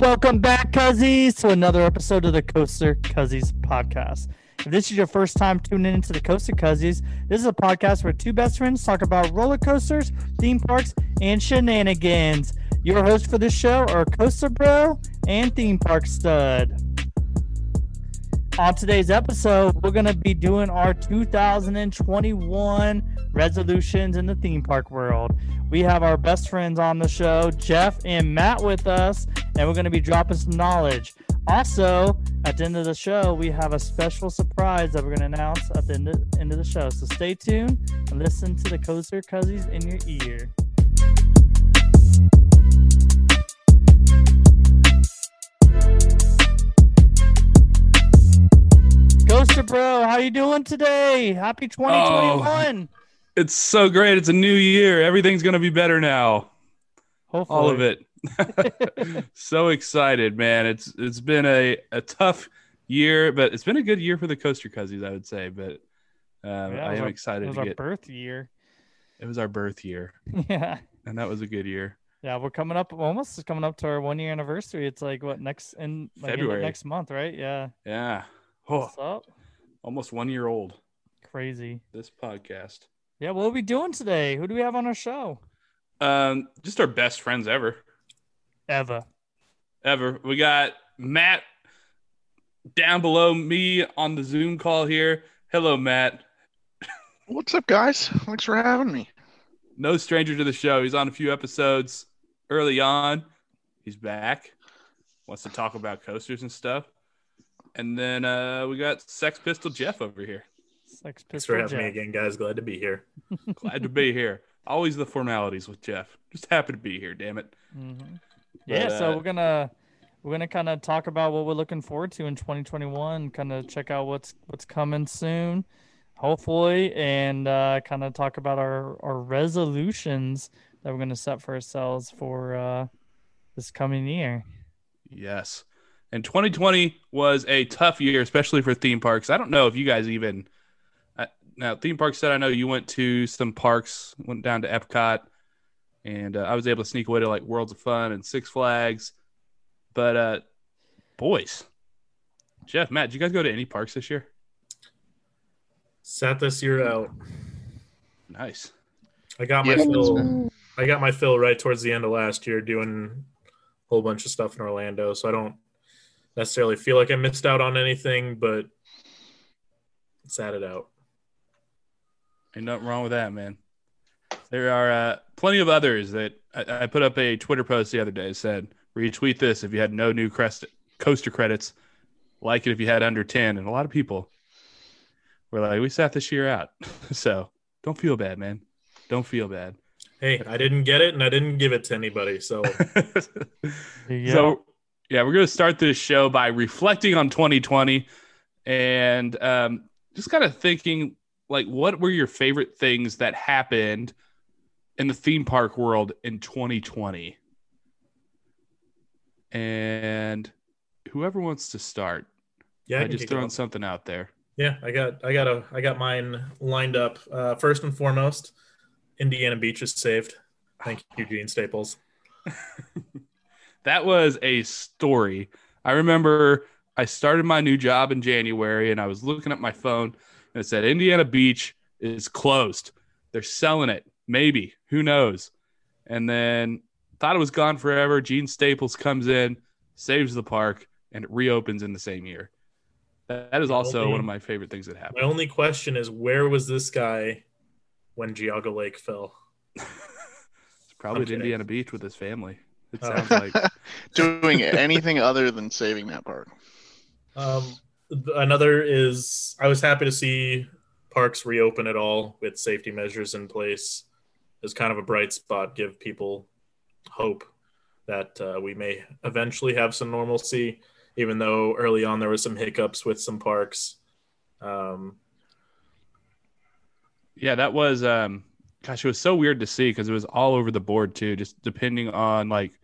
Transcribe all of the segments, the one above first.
Welcome back, Cuzzies, to another episode of the Coaster Cuzzies podcast. If this is your first time tuning into the Coaster Cuzzies, this is a podcast where two best friends talk about roller coasters, theme parks, and shenanigans. Your hosts for this show are Coaster Bro and Theme Park Stud. On today's episode, we're going to be doing our 2021 resolutions in the theme park world. We have our best friends on the show, Jeff and Matt, with us, and we're going to be dropping some knowledge. Also, at the end of the show, we have a special surprise that we're going to announce at the end of, end of the show. So stay tuned and listen to the Coaster Cuzzies in your ear. Coaster Bro, how you doing today? Happy 2021. It's so great. It's a new year. Everything's going to be better now. Hopefully. All of it. so excited, man. It's it's been a, a tough year, but it's been a good year for the Coaster Cuzzies, I would say. But um, Yeah, I am our- excited It was to our get. birth year. It was our birth year, Yeah. and that was a good year. Yeah, we're coming up almost coming up to our one year anniversary. It's like what next in like February. next month, right? Yeah. Yeah. Oh, What's up? almost one year old. Crazy. This podcast. Yeah, what are we doing today? Who do we have on our show? Um, just our best friends ever. Eva. ever. We got Matt down below me on the Zoom call here. Hello, Matt. What's up, guys? Thanks for having me. No stranger to the show. He's on a few episodes early on. He's back. Wants to talk about coasters and stuff. And then uh, we got Sex Pistol Jeff over here. Sex Thanks Pistol for having me again, guys. Glad to be here. Glad to be here. Always the formalities with Jeff. Just happy to be here. Damn it. Mhm. Yeah, But, so uh, we're gonna we're gonna kind of talk about what we're looking forward to in 2021. Kind of check out what's what's coming soon, hopefully, and uh, kind of talk about our our resolutions that we're gonna set for ourselves for uh, this coming year. Yes. And 2020 was a tough year, especially for theme parks. I don't know if you guys even. Uh, now, theme parks said I know you went to some parks, went down to Epcot, and uh, I was able to sneak away to like Worlds of Fun and Six Flags. But, uh, boys, Jeff, Matt, did you guys go to any parks this year? Sat this year out. Nice. I got my Yeah. fill. I got my fill right towards the end of last year doing a whole bunch of stuff in Orlando. So I don't necessarily feel like I missed out on anything, but sat it out. Ain't nothing wrong with that, man. There are uh, plenty of others that I, I put up a Twitter post the other day. It said, retweet this if you had no new crest, coaster credits. Like it if you had under 10. And a lot of people were like, we sat this year out. so don't feel bad, man. Don't feel bad. Hey, I didn't get it and I didn't give it to anybody. So There you go. So, yeah, we're going to start this show by reflecting on 2020 and um, just kind of thinking, like, what were your favorite things that happened in the theme park world in 2020? And whoever wants to start, yeah, I I just throwing something out there. Yeah, I got I got a I got mine lined up. Uh, first and foremost, Indiana Beach is saved. Thank you, Gene Staples. That was a story. I remember I started my new job in January and I was looking at my phone and it said Indiana Beach is closed. They're selling it. Maybe. Who knows? And then thought it was gone forever. Gene Staples comes in, saves the park, and it reopens in the same year. That that is also Only- one of my favorite things that happened. My only question is where was this guy when Geauga Lake fell? It's probably I'm at. Indiana Beach with his family. It Oh. sounds like Doing anything other than saving that park. Um, th- another is I was happy to see parks reopen at all with safety measures in place. As kind of a bright spot, give people hope that uh, we may eventually have some normalcy. Even though early on there was some hiccups with some parks. Um, Yeah, that was um gosh, it was so weird to see because it was all over the board too, just depending on like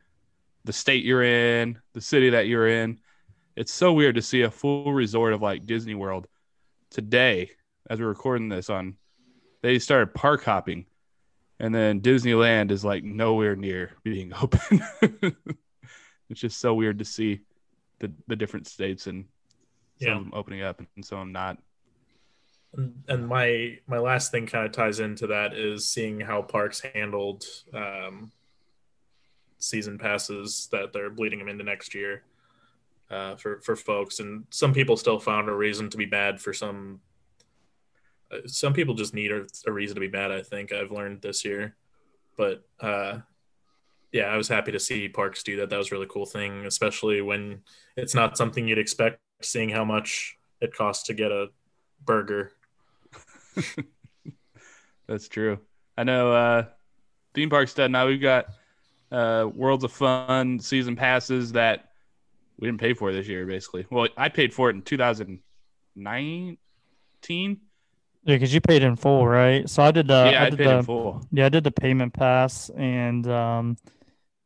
the state you're in, the city that you're in. It's so weird to see a full resort of like Disney World today, as we're recording this on they started park hopping and then Disneyland is like nowhere near being open. It's just so weird to see the the different states and some Yeah. of them opening up and some not. And- And my my last thing kind of ties into that is seeing how parks handled um, season passes that they're bleeding them into next year uh, for for folks. And some people still found a reason to be bad for some. uh, Some people just need a, a reason to be bad. I think I've learned this year, but uh, yeah, I was happy to see parks do that. That was really cool thing, especially when it's not something you'd expect. Seeing how much it costs to get a burger That's true. I know uh theme park stud now we've got uh Worlds of Fun season passes that we didn't pay for it this year basically. Well, I paid for it in 2019. Yeah, because you paid in full, right? So I did the yeah, I I did paid the in full. yeah I did the payment pass, and um,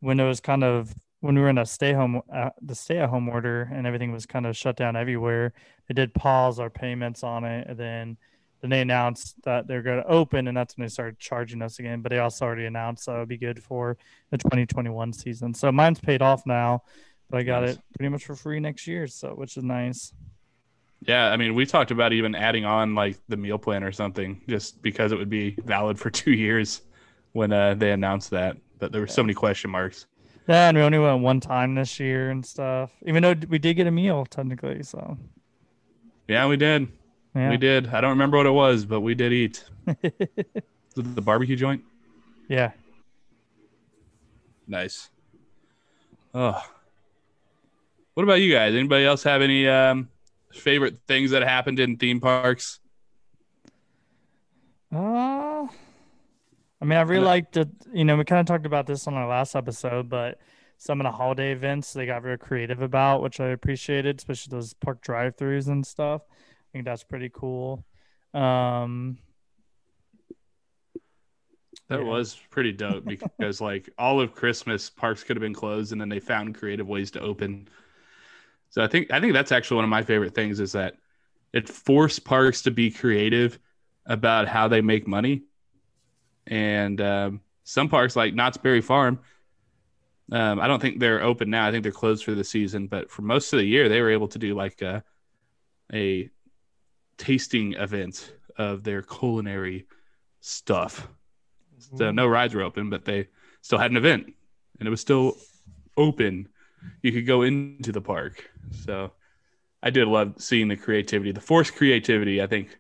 when it was kind of when we were in a stay home uh, the stay at home order and everything was kind of shut down everywhere, they did pause our payments on it, and then then they announced that they're going to open, and that's when they started charging us again. But they also already announced that it would be good for the 2021 season. So mine's paid off now, but I got Nice. it pretty much for free next year, so which is nice. Yeah, I mean, we talked about even adding on like the meal plan or something just because it would be valid for 2 years when uh they announced that. But there were so many question marks. Yeah, and we only went one time this year and stuff. Even though we did get a meal technically, so Yeah, we did. yeah. We did. I don't remember what it was, but we did eat. Was it the barbecue joint? yeah. Nice. Oh. What about you guys? Anybody else have any um, favorite things that happened in theme parks? Uh, I mean, I really liked that. You know, we kind of talked about this on our last episode, but some of the holiday events they got very creative about, which I appreciated, especially those park drive-throughs and stuff. I think that's pretty cool. Um, That Yeah. was pretty dope because like all of Christmas parks could have been closed and then they found creative ways to open. So I think I think that's actually one of my favorite things is that it forced parks to be creative about how they make money. And um, some parks like Knott's Berry Farm, um, I don't think they're open now. I think they're closed for the season, but for most of the year they were able to do like a, a tasting event of their culinary stuff. So no rides were open, but they still had an event and it was still open. You could go into the park. So I did love seeing the creativity. The forced creativity, I think,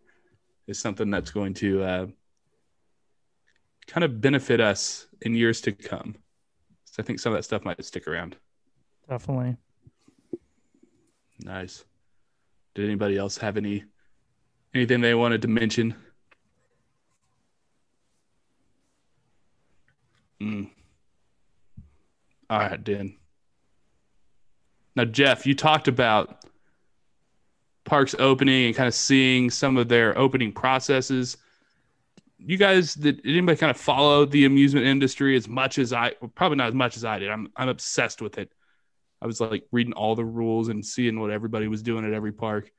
is something that's going to uh, kind of benefit us in years to come. So I think some of that stuff might stick around. definitely. Nice. Did anybody else have any anything they wanted to mention? Mm. All right, Dan. Now, Jeff, you talked about parks opening and kind of seeing some of their opening processes. You guys, did, anybody kind of follow the amusement industry as much as I? Probably not as much as I did. I'm I'm obsessed with it. I was like reading all the rules and seeing what everybody was doing at every park.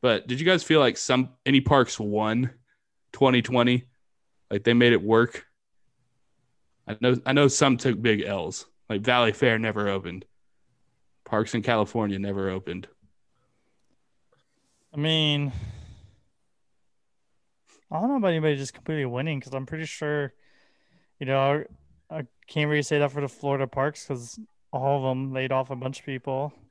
But did you guys feel like some any parks won 2020? Like they made it work? I know I know some took big L's. Like Valleyfair never opened. Parks in California never opened. I mean, I don't know about anybody just completely winning because I'm pretty sure, you know, I, I can't really say that for the Florida parks because all of them laid off a bunch of people.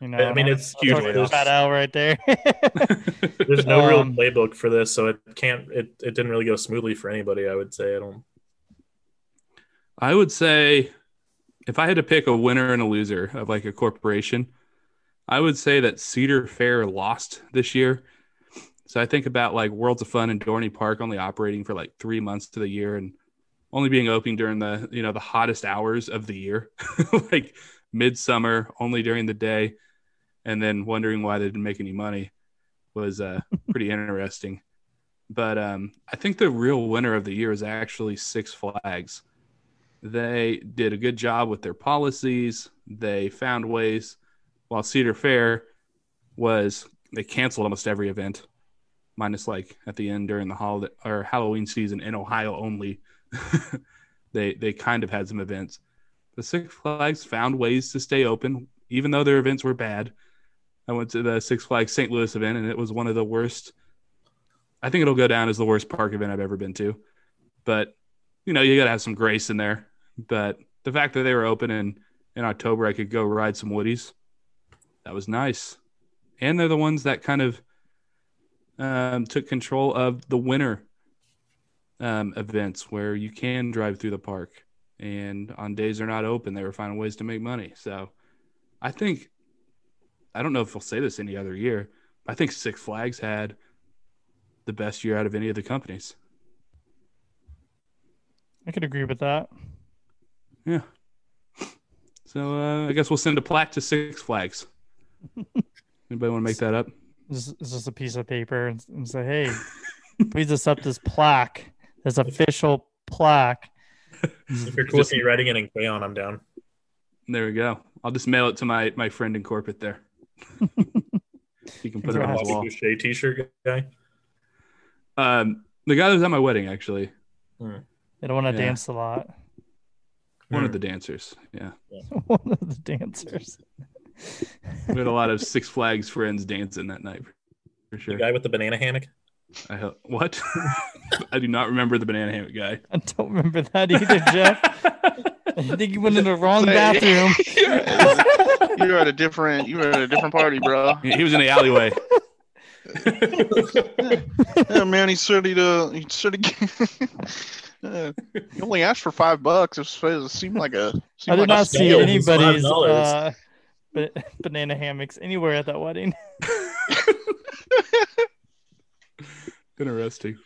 You know, I mean, it's that's huge already a layoffs. fat L right there. There's no real Um, playbook for this, so it can't. It, it didn't really go smoothly for anybody. I would say. I don't. I would say if I had to pick a winner and a loser of like a corporation, I would say that Cedar Fair lost this year. So I think about like Worlds of Fun and Dorney Park only operating for like three months to the year and only being open during the you know the hottest hours of the year, like midsummer, only during the day, and then wondering why they didn't make any money was uh, pretty interesting. But um, I think the real winner of the year is actually Six Flags they did a good job with their policies. They found ways. While Cedar Fair was they canceled almost every event, minus like at the end during the holiday or Halloween season in Ohio only. they they kind of had some events, the Six Flags found ways to stay open, even though their events were bad. I went to the Six Flags St. Louis event, and it was one of the worst. I think it'll go down as the worst park event I've ever been to. But you know, you got to have some grace in there. But the fact that they were open in in October, I could go ride some woodies. That was nice, and they're the ones that kind of um, took control of the winter um, events where you can drive through the park. And on days they're not open, they were finding ways to make money. So I think, I don't know if we'll say this any other year, I think Six Flags had the best year out of any of the companies. I could agree with that. Yeah. So uh, I guess we'll send a plaque to Six Flags. Anybody want to make that up? It's just, it's just a piece of paper and, and say, hey, please accept this plaque, this official plaque. If you're cool Just- with me writing it in crayon, I'm down. There we go. I'll just mail it to my my friend in corporate there. you can put it on his Congrats. wall. Bobby Boucher t-shirt guy. Um, the guy that was at my wedding, actually, They don't want to Yeah. dance a lot. One Hmm. of the dancers. Yeah, one of the dancers. we had a lot of Six Flags friends dancing that night for The sure. guy with the banana hammock. I hope what? I do not remember the banana hammock guy. I don't remember that either, Jeff. I think you went in the wrong bathroom. you were at a different. You were at a different party, bro. He was in the alleyway. Yeah, man. He's ready to. He's ready. Uh, he only asked for five bucks. It, was, it seemed like a. I Seemed did like not a see anybody's uh, ba- banana hammocks anywhere at that wedding. Interesting.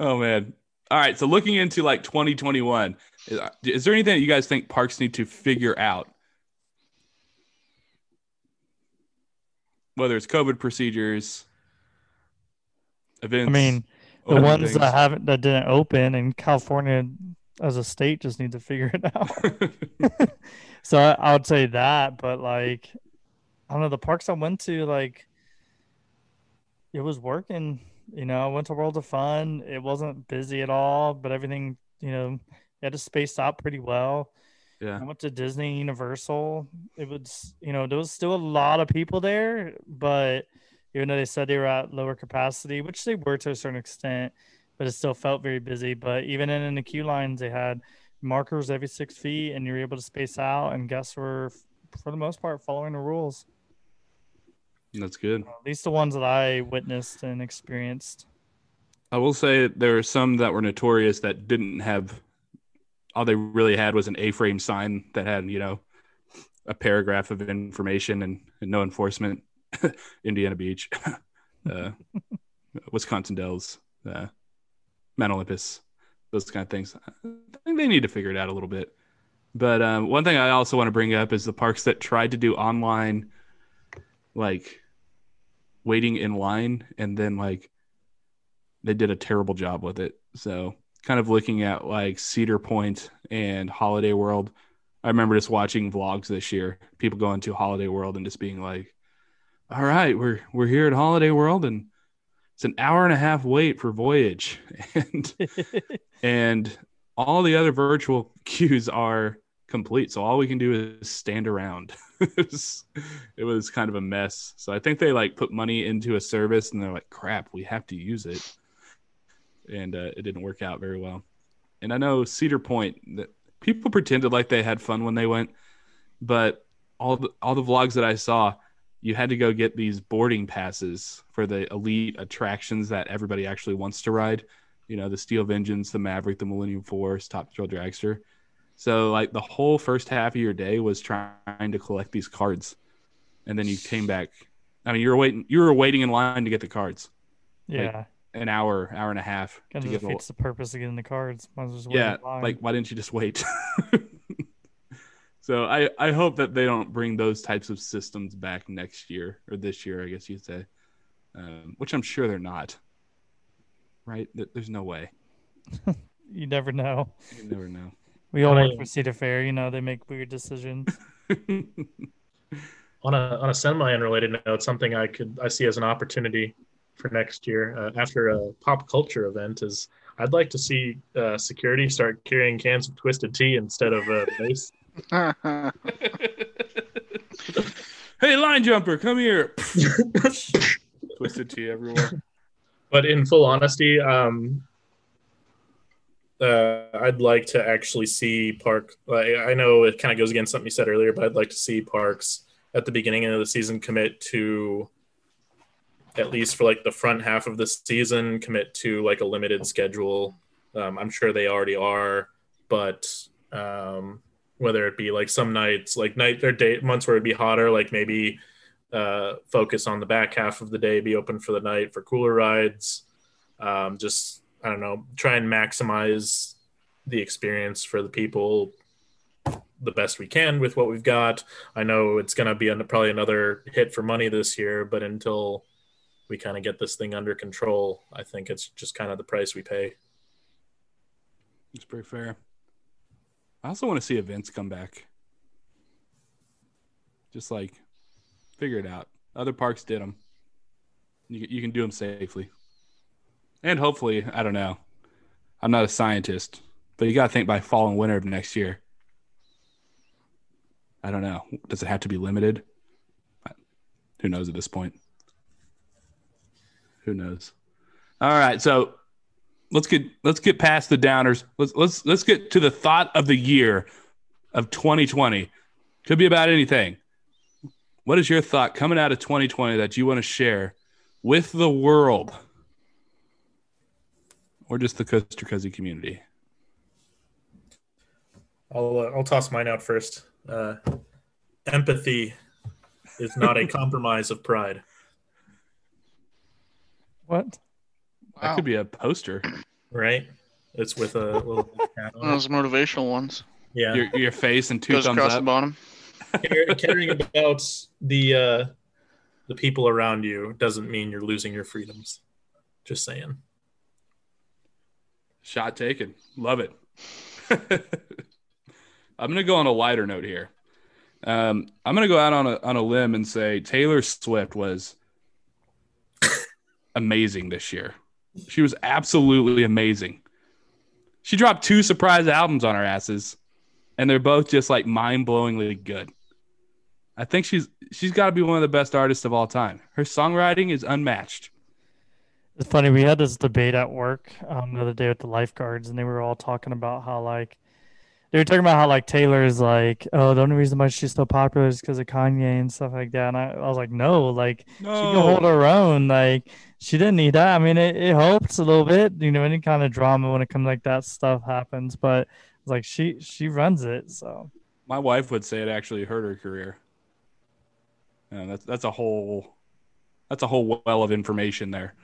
Oh man. All right. So looking into like 2021, is, is there anything that you guys think parks need to figure out? Whether it's COVID procedures, events. I mean, the ones things. that haven't that didn't open, and California as a state just need to figure it out. so I, I would say that, but like, I don't know, the parks I went to, like, it was working. You know, I went to World of Fun. It wasn't busy at all, but everything, you know, had to space out pretty well. yeah. I went to Disney Universal. It was, you know, there was still a lot of people there, but even though they said they were at lower capacity, which they were to a certain extent, but it still felt very busy. But even in, in the queue lines, they had markers every six feet, and you were able to space out, and guests were, for the most part, following the rules. That's good. At least the ones that I witnessed and experienced. I will say there are some that were notorious that didn't have all they really had was an A-frame sign that had, you know, a paragraph of information and, and no enforcement. Indiana Beach, uh, Wisconsin Dells, uh, Mount Olympus, those kind of things. I think they need to figure it out a little bit. But um, one thing I also want to bring up is the parks that tried to do online, like waiting in line, and then like they did a terrible job with it. So, kind of looking at like Cedar Point and Holiday World. I remember just watching vlogs this year, people going to Holiday World and just being like, "All right, we're we're here at Holiday World, and it's an hour and a half wait for Voyage, and and all the other virtual queues are complete. So all we can do is stand around. it, was, it was kind of a mess. So I think they like put money into a service, and they're like, "Crap, we have to use it." and uh, it didn't work out very well. And I know Cedar Point that people pretended like they had fun when they went, but all the all the vlogs that I saw, you had to go get these boarding passes for the elite attractions that everybody actually wants to ride. You know, the Steel Vengeance, the Maverick, the Millennium Force, Top Thrill Dragster. So like the whole first half of your day was trying to collect these cards, and then you came back. I mean, you were waiting. You were waiting in line to get the cards yeah. an hour, hour and a half Kind of defeats the purpose of getting the cards. Might as well just wait yeah like why didn't you just wait so i i hope that they don't bring those types of systems back next year or this year i guess you'd say um, which i'm sure they're not right there's no way you never know. you never know We all work I- for Cedar Fair. You know, they make weird decisions. On a on a semi unrelated note, something I could I see as an opportunity for next year uh, after a pop culture event is I'd like to see uh, security start carrying cans of twisted tea instead of uh, mace. hey, line jumper, come here. Twisted tea everywhere. But in full honesty, um, uh, I'd like to actually see Park. Like, I know it kind of goes against something you said earlier, but I'd like to see Parks at the beginning of the season commit to at least for like the front half of the season, commit to like a limited schedule. Um, I'm sure they already are, but um, whether it be like some nights, like night or day months where it'd be hotter, like maybe uh, focus on the back half of the day, be open for the night for cooler rides. Um, just I don't know, try and maximize the experience for the people the best we can with what we've got. I know it's going to be probably another hit for money this year, but until we kind of get this thing under control, I think it's just kind of the price we pay. It's pretty fair. I also want to see events come back. Just like figure it out. Other parks did them. You, you can do them safely. And hopefully, I don't know. I'm not a scientist, but you got to think by fall and winter of next year. I don't know. Does it have to be limited? Who knows at this point? Who knows? All right, so let's get let's get past the downers. Let's let's let's get to the thought of the year of 2020. Could be about anything. What is your thought coming out of 2020 that you want to share with the world? Or just the Coaster Cuzzy community? I'll uh, I'll toss mine out first. Uh, empathy is not a compromise of pride. What? That could be a poster. Right? It's with a little. One of those motivational ones. Yeah. Your, your face and two Goes thumbs across the bottom. Caring about the uh, the people around you doesn't mean you're losing your freedoms. Just saying. Shot taken. Love it. I'm gonna go on a lighter note here. Um, I'm gonna go out on a on a limb and say Taylor Swift was amazing this year. She was absolutely amazing. She dropped two surprise albums on her asses, and they're both just like mind blowingly good. I think she's she's got to be one of the best artists of all time. Her songwriting is unmatched. It's funny. We had this debate at work um, the other day with the lifeguards, and they were all talking about how like they were talking about how like Taylor's like, oh, the only reason why she's so popular is because of Kanye and stuff like that. And I, I was like, no, like she can hold her own. Like she didn't need that. I mean, it, it helps a little bit, you know, any kind of drama when it comes like that stuff happens, but it's like she she runs it. So My wife would say it actually hurt her career. Yeah, that's that's a whole that's a whole well of information there.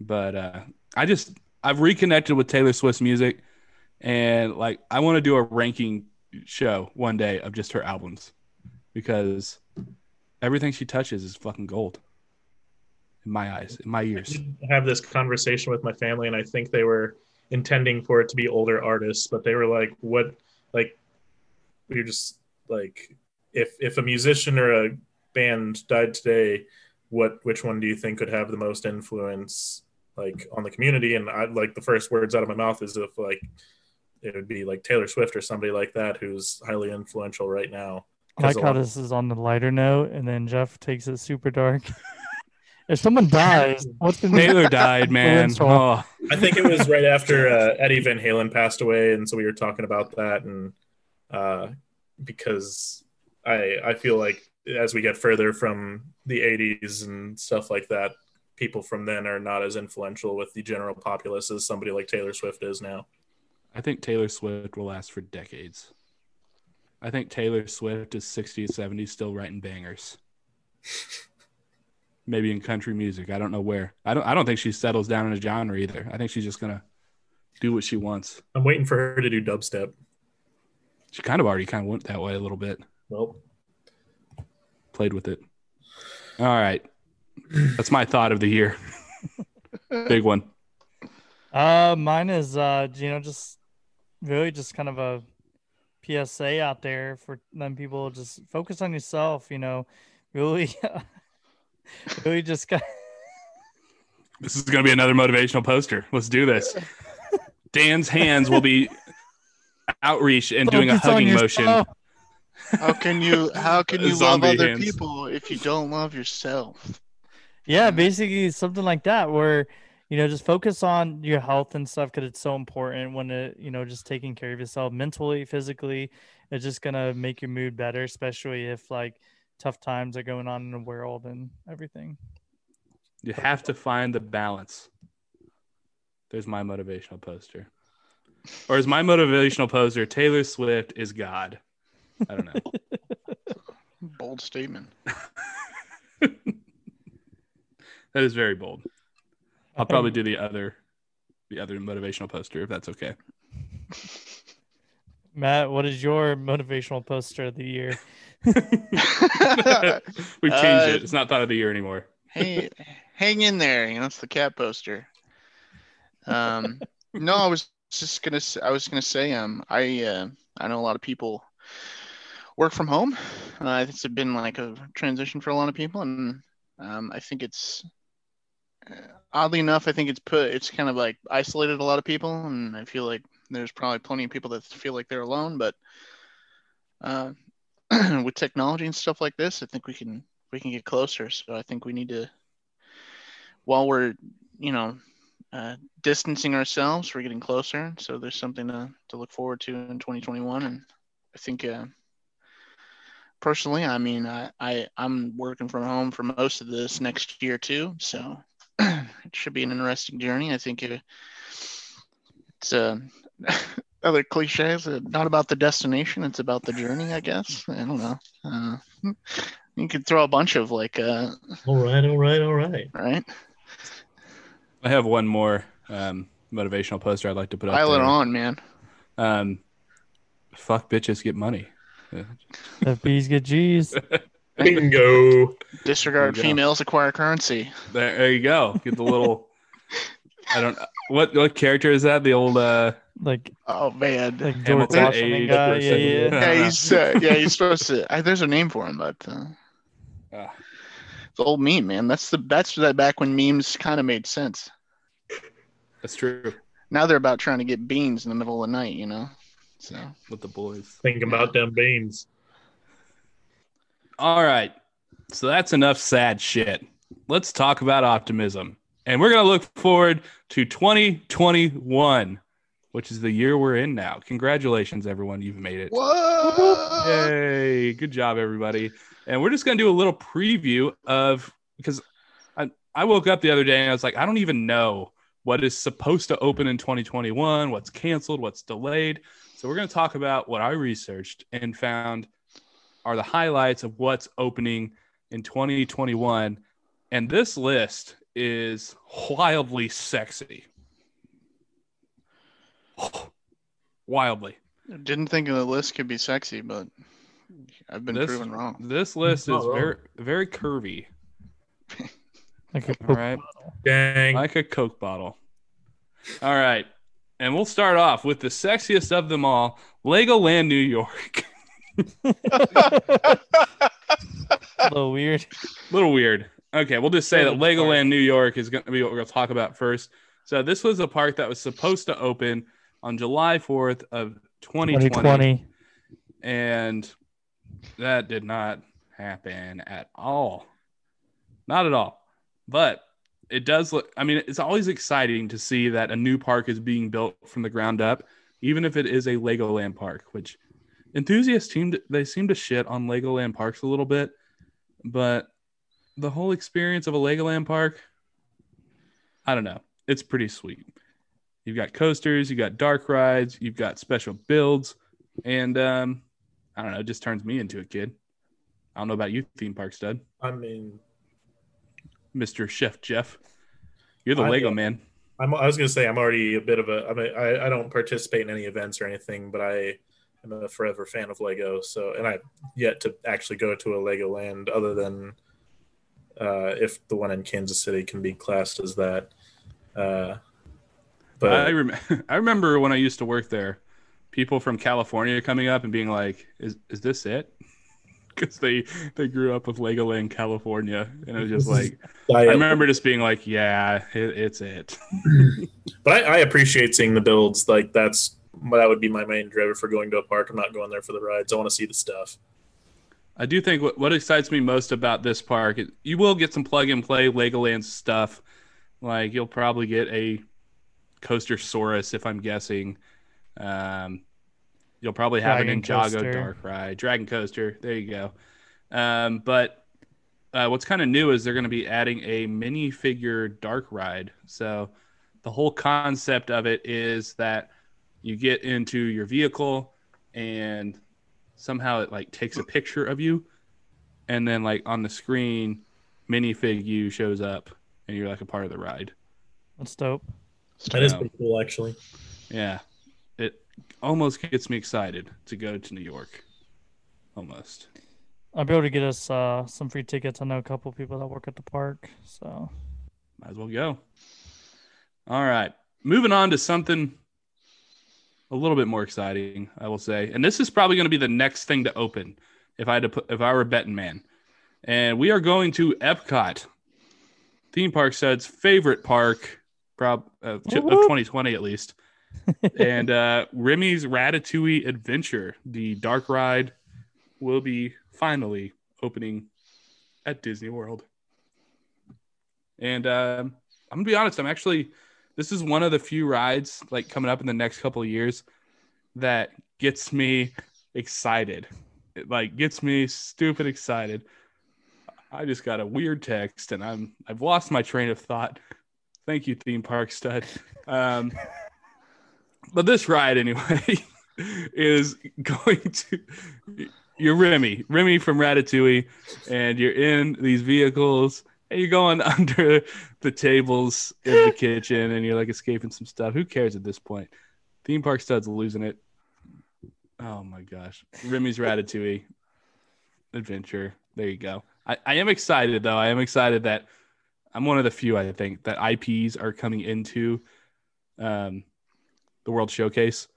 But uh, I just I've reconnected with Taylor Swift's music, and like I want to do a ranking show one day of just her albums because everything she touches is fucking gold in my eyes, in my ears. did have this conversation with my family, and I think they were intending for it to be older artists, but they were like, "What? Like, are just like, if if a musician or a band died today, what which one do you think could have the most influence like on the community?" And I like the first words out of my mouth is if like it would be like Taylor Swift or somebody like that who's highly influential right now. I like 'Cause a how this is on the lighter note, and then Jeff takes it super dark. if someone dies, what's the Taylor died, man. Oh, I think it was right after uh, Eddie Van Halen passed away, and so we were talking about that, and uh, because I I feel like as we get further from the '80s and stuff like that, people from then are not as influential with the general populace as somebody like Taylor Swift is now. I think Taylor Swift will last for decades. I think Taylor Swift is 60s, 70s, still writing bangers. Maybe in country music. I don't know where. I don't I don't think she settles down in a genre either. I think she's just gonna do what she wants. I'm waiting for her to do dubstep. She kind of already kind of went that way a little bit. Well, Played with it. All right. That's my thought of the year. Big one. Uh, mine is uh, you know, just really just kind of a PSA out there for them people just focus on yourself. You know, really, really just got. This is gonna be another motivational poster. Let's do this. Dan's hands will be outreach and doing a hugging motion. How can you how can you love other hands. people if you don't love yourself? Yeah, basically something like that where you know just focus on your health and stuff because it's so important when it you know just taking care of yourself mentally, physically. It's just gonna make your mood better, especially if like tough times are going on in the world and everything. You have to find the balance. There's my motivational poster. Or is my motivational poster Taylor Swift is God? I don't know. Bold statement. that is very bold. I'll probably do the other the other motivational poster if that's okay. Matt, what is your motivational poster of the year? We've changed Uh, it. It's not thought of the year anymore. hey, hang in there. You know, it's the cat poster. Um, no, I was just gonna. I was gonna say. Um, I uh, I know a lot of people work from home. Uh, it's been like a transition for a lot of people, and um, I think it's oddly enough, I think it's put. It's kind of like isolated a lot of people, and I feel like there's probably plenty of people that feel like they're alone. But uh, with technology and stuff like this, I think we can we can get closer. So I think we need to, while we're, you know, uh, distancing ourselves, we're getting closer. So there's something to, to look forward to in 2021. And I think, uh, personally, I mean, I, I, I'm working from home for most of this next year too. So it should be an interesting journey. I think it, it's, uh, other cliches, uh, not about the destination, it's about the journey, I guess. I don't know. Uh, you could throw a bunch of like, uh, All right, all right, all right. right? I have one more um, motivational poster I'd like to put up. Pile it on, man. Um, fuck bitches, get money. Yeah. If bees get G's. Bingo. Disregard There go. females, acquire currency. There, there you go. Get the little. I don't. What what character is that? The old. uh Like Oh man. like George Hamilton Washington age guy. Yeah, yeah. yeah, he's uh, yeah, he's supposed to. I, there's a name for him, but uh, ah, it's old meme, man. That's the that's that back when memes kind of made sense. That's true. Now they're about trying to get beans in the middle of the night, you know. So With the boys. Think about them beans. All right. So that's enough sad shit. Let's talk about optimism. And we're going to look forward to 2021, which is the year we're in now. Congratulations, everyone. You've made it. what? Yay. Good job, everybody. And we're just going to do a little preview of because I, I woke up the other day and I was like, I don't even know what is supposed to open in 2021, what's canceled, what's delayed. So we're going to talk about what I researched and found are the highlights of what's opening in 2021. And this list is wildly sexy. Wildly. Didn't think the list could be sexy, but I've been This- proven wrong. This list is wrong. very very curvy. Like a All right. Dang. like a Coke bottle. All right. And we'll start off with the sexiest of them all Legoland, New York. a little weird. A little weird. Okay, we'll just say that Legoland, New York is going to be what we're going to talk about first. So, this was a park that was supposed to open on July 4th of 2020, 2020. and that did not happen at all. Not at all. But it does look, I mean, it's always exciting to see that a new park is being built from the ground up, even if it is a Legoland park, which enthusiasts seem to, they seem to shit on Legoland parks a little bit, but the whole experience of a Legoland park, I don't know. It's pretty sweet. You've got coasters, you've got dark rides, you've got special builds, and um, I don't know, it just turns me into a kid. I don't know about you, theme park stud, I mean, Mister Chef Jeff. You're the I Lego don't- man. I'm, I was gonna say I'm already a bit of a. I mean, I, I don't participate in any events or anything, but I am a forever fan of Lego. So, and I've yet to actually go to a Legoland other than uh, if the one in Kansas City can be classed as that. Uh, but I rem- I remember when I used to work there, people from California coming up and being like, "Is is this it?" Because they they grew up with Legoland California, and it was just like I, I remember just being like, "Yeah, it, it's it." but I, I appreciate seeing the builds. Like that's that would be my main driver for going to a park. I'm not going there for the rides. I want to see the stuff. I do think what, what excites me most about this park, is you will get some plug and play Legoland stuff. Like you'll probably get a Coastersaurus, if I'm guessing. Um, you'll probably have Dragon an Ninjago Coaster. Dark Ride, Dragon Coaster. There you go. Um, but uh, what's kind of new is they're going to be adding a minifigure Dark Ride. So the whole concept of it is that you get into your vehicle and somehow it like takes a picture of you and then like on the screen minifig you shows up and you're like a part of the ride That's dope. That is Yeah. pretty cool, actually. yeah it almost gets me excited to go to new york almost I'll be able to get us uh, some free tickets. I know a couple people that work at the park, so might as well go all right moving on to something a little bit more exciting i will say. And this is probably going to be the next thing to open if i had to put if i were a betting man. And we are going to epcot. Theme park stud's favorite park prob uh, of Whoop, whoop. 2020 at least. And uh remy's ratatouille adventure the dark ride will be finally opening at disney world. And um, i'm gonna be honest i'm actually this is one of the few rides like coming up in the next couple of years that gets me excited. It like gets me stupid excited. I just got a weird text and i'm i've lost my train of thought. Thank you theme park stud. Um but this ride anyway is going to you're remy remy from ratatouille and you're in these vehicles and you're going under the tables in the kitchen and you're like escaping some stuff. Who cares at this point? Theme park stud's losing it. Oh my gosh. Remy's ratatouille adventure. There you go. I, I am excited though. I am excited that i'm one of the few i think that ips are coming into um the world showcase.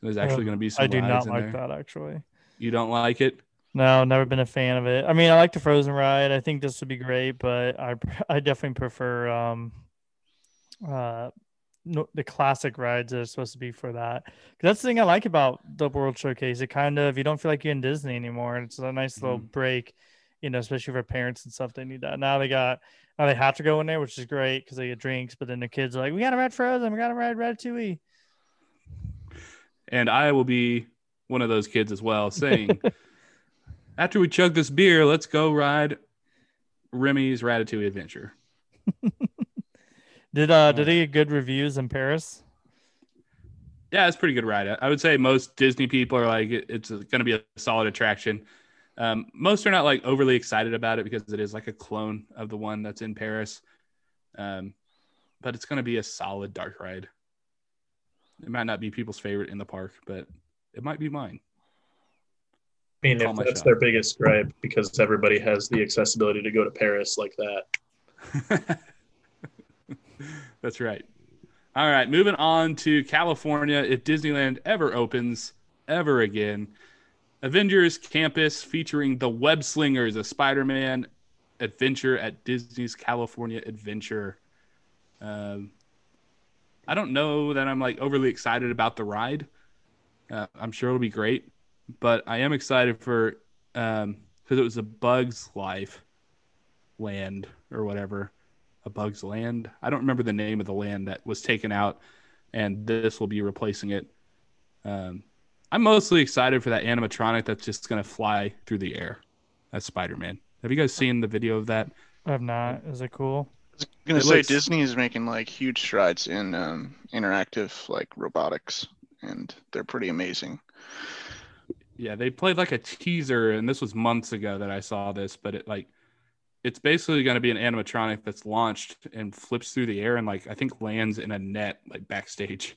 There's actually going to be some I do not like there. that actually. you don't like it No, never been a fan of it. I mean, I like the Frozen ride. I think this would be great, but I I definitely prefer um uh no, the classic rides that are supposed to be for that. That's the thing I like about the World Showcase. It kind of you don't feel like you're in Disney anymore. It's a nice little Mhm. break, you know, especially for parents and stuff. They need that. Now they got now they have to go in there, which is great because they get drinks. But then the kids are like, "We got to ride Frozen. We got to ride Ratatouille." and I will be one of those kids as well, saying, "After we chug this beer, let's go ride Remy's Ratatouille Adventure." Did uh did he get good reviews in Paris? Yeah, it's a pretty good ride. I- I would say most Disney people are like, it's going to be a solid attraction. Um, most are not like overly excited about it because it is like a clone of the one that's in Paris. Um, but it's going to be a solid dark ride. It might not be people's favorite in the park, but it might be mine. I mean, if that's shot. their biggest gripe, because everybody has the accessibility to go to Paris like that. That's right. All right, moving on to California. If Disneyland ever opens ever again, Avengers Campus featuring the Web Slingers, a Spider-Man adventure at Disney's California Adventure. Um, I don't know that I'm like overly excited about the ride. Uh, I'm sure it'll be great, but I am excited for um because it was a Bugs Life land or whatever a Bug's Land. I don't remember the name of the land that was taken out, and this will be replacing it. Um, I'm mostly excited for that animatronic that's just going to fly through the air. That's Spider Man. Have you guys seen the video of that? I have not. Is it cool? I was gonna It say looks- Disney is making like huge strides in um, interactive like robotics, and they're pretty amazing. Yeah, they played like a teaser, and this was months ago that I saw this, but it like it's basically going to be an animatronic that's launched and flips through the air and like I think lands in a net like backstage.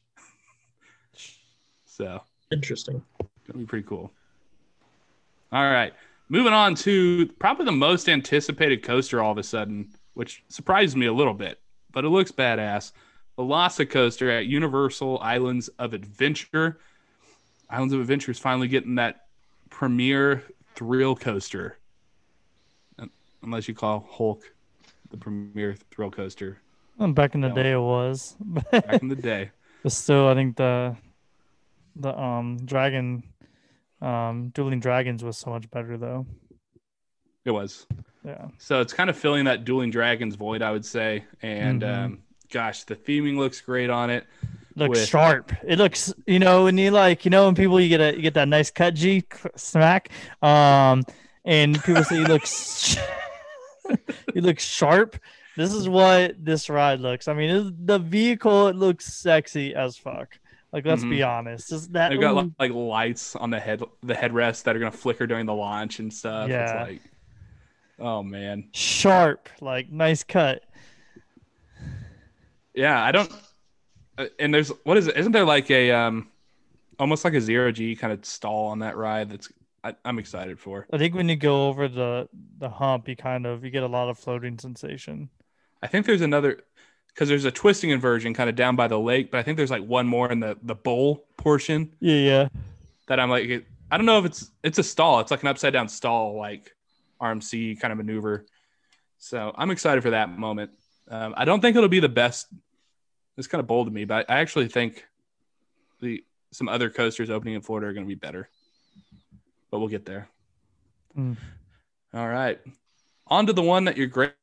so Interesting. Gonna be pretty cool. All right. Moving on to probably the most anticipated coaster all of a sudden, which surprised me a little bit, but it looks badass. The Velocicoaster coaster at Universal Islands of Adventure. Islands of Adventure is finally getting that premier thrill coaster. Unless you call Hulk the premier thrill coaster Well, back in the day, it was. back in the day. but still, I think the the um dragon, um dueling dragons was so much better though. It was. Yeah. So it's kind of filling that dueling dragons void, I would say. And Mhm. um, gosh, the theming looks great on it. Looks with- sharp. It looks, you know, when you like, you know, when people you get a you get that nice cut G smack, um, and people say you look, you look sharp. This is what this ride looks. I mean, it, the vehicle it looks sexy as fuck. Like, let's be honest. Just that. They've got like, like lights on the head, the headrest that are gonna flicker during the launch and stuff. Yeah. It's like, oh man, sharp, like nice cut. yeah. I don't. Uh, And there's what is it? Isn't there like a um, almost like a zero G kind of stall on that ride? That's I, I'm excited for. I think when you go over the the hump, you kind of you get a lot of floating sensation. I think there's another because there's a twisting inversion kind of down by the lake, but I think there's like one more in the the bowl portion Yeah, yeah. that I'm like I don't know if it's it's a stall. It's like an upside down stall, like RMC kind of maneuver. So I'm excited for that moment. Um, I don't think it'll be the best. It's kind of bold to me, but I actually think the some other coasters opening in Florida are going to be better. But we'll get there. Hmm. All right, on to the one that your great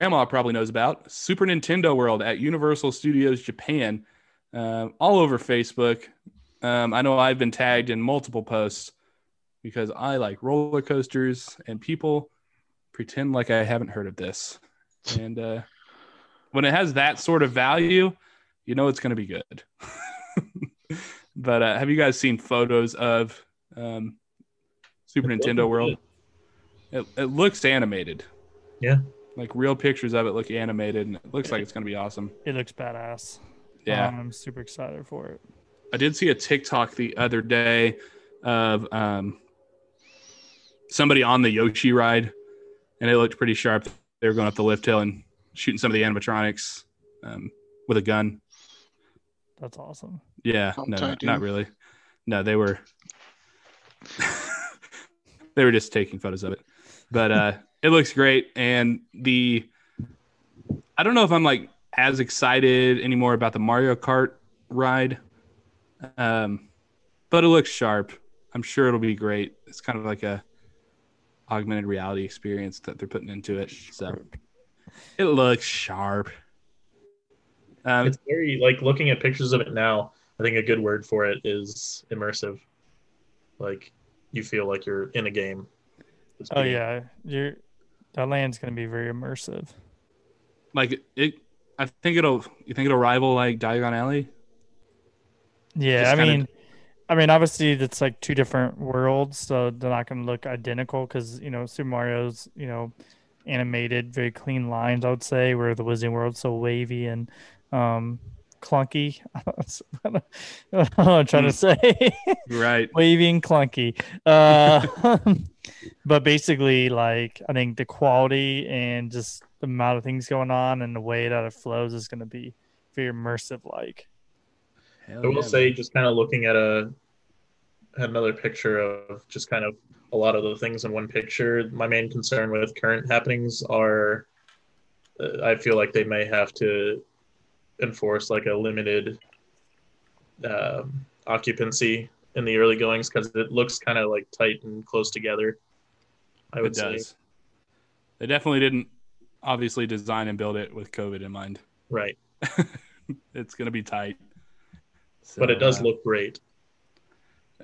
grandma probably knows about: Super Nintendo World at Universal Studios Japan. Um, all over Facebook, um, I know I've been tagged in multiple posts because I like roller coasters and people pretend like I haven't heard of this. And uh, when it has that sort of value, you know it's going to be good. but uh, have you guys seen photos of um, Super It Nintendo World? It, it looks animated. Yeah. Like real pictures of it look animated and it looks like it's going to be awesome. It looks badass. Yeah. Um, I'm super excited for it. I did see a TikTok the other day of um, somebody on the Yoshi ride, and it looked pretty sharp. They were going up the lift hill and shooting some of the animatronics um, with a gun. That's awesome. Yeah, no, not, not really. No, they were they were just taking photos of it. But uh, it looks great, and the I don't know if I'm like as excited anymore about the Mario Kart ride, um, but it looks sharp. I'm sure it'll be great. It's kind of like a augmented reality experience that they're putting into it. So it looks sharp. Um, It's very like looking at pictures of it now. I think a good word for it is immersive. Like you feel like you're in a game. Oh yeah, you're that land's gonna be very immersive. like it i think it'll you think it'll rival like diagon alley Yeah, Just I kinda- mean, I mean, obviously it's like two different worlds, so they're not gonna look identical because you know Super Mario's you know animated, very clean lines. I would say where the Wizarding World's so wavy and um clunky. I don't know what I'm trying to say. right wavy and clunky. Uh, but basically, like I think the quality and just the amount of things going on and the way that it flows is going to be very immersive. Like, I will say, just kind of looking at a at another picture of just kind of a lot of the things in one picture. My main concern with current happenings are, uh, I feel like they may have to enforce like a limited um, occupancy in the early goings because it looks kind of like tight and close together. I it would say, does they definitely didn't obviously design and build it with covid in mind right? it's going to be tight But it does uh, look great.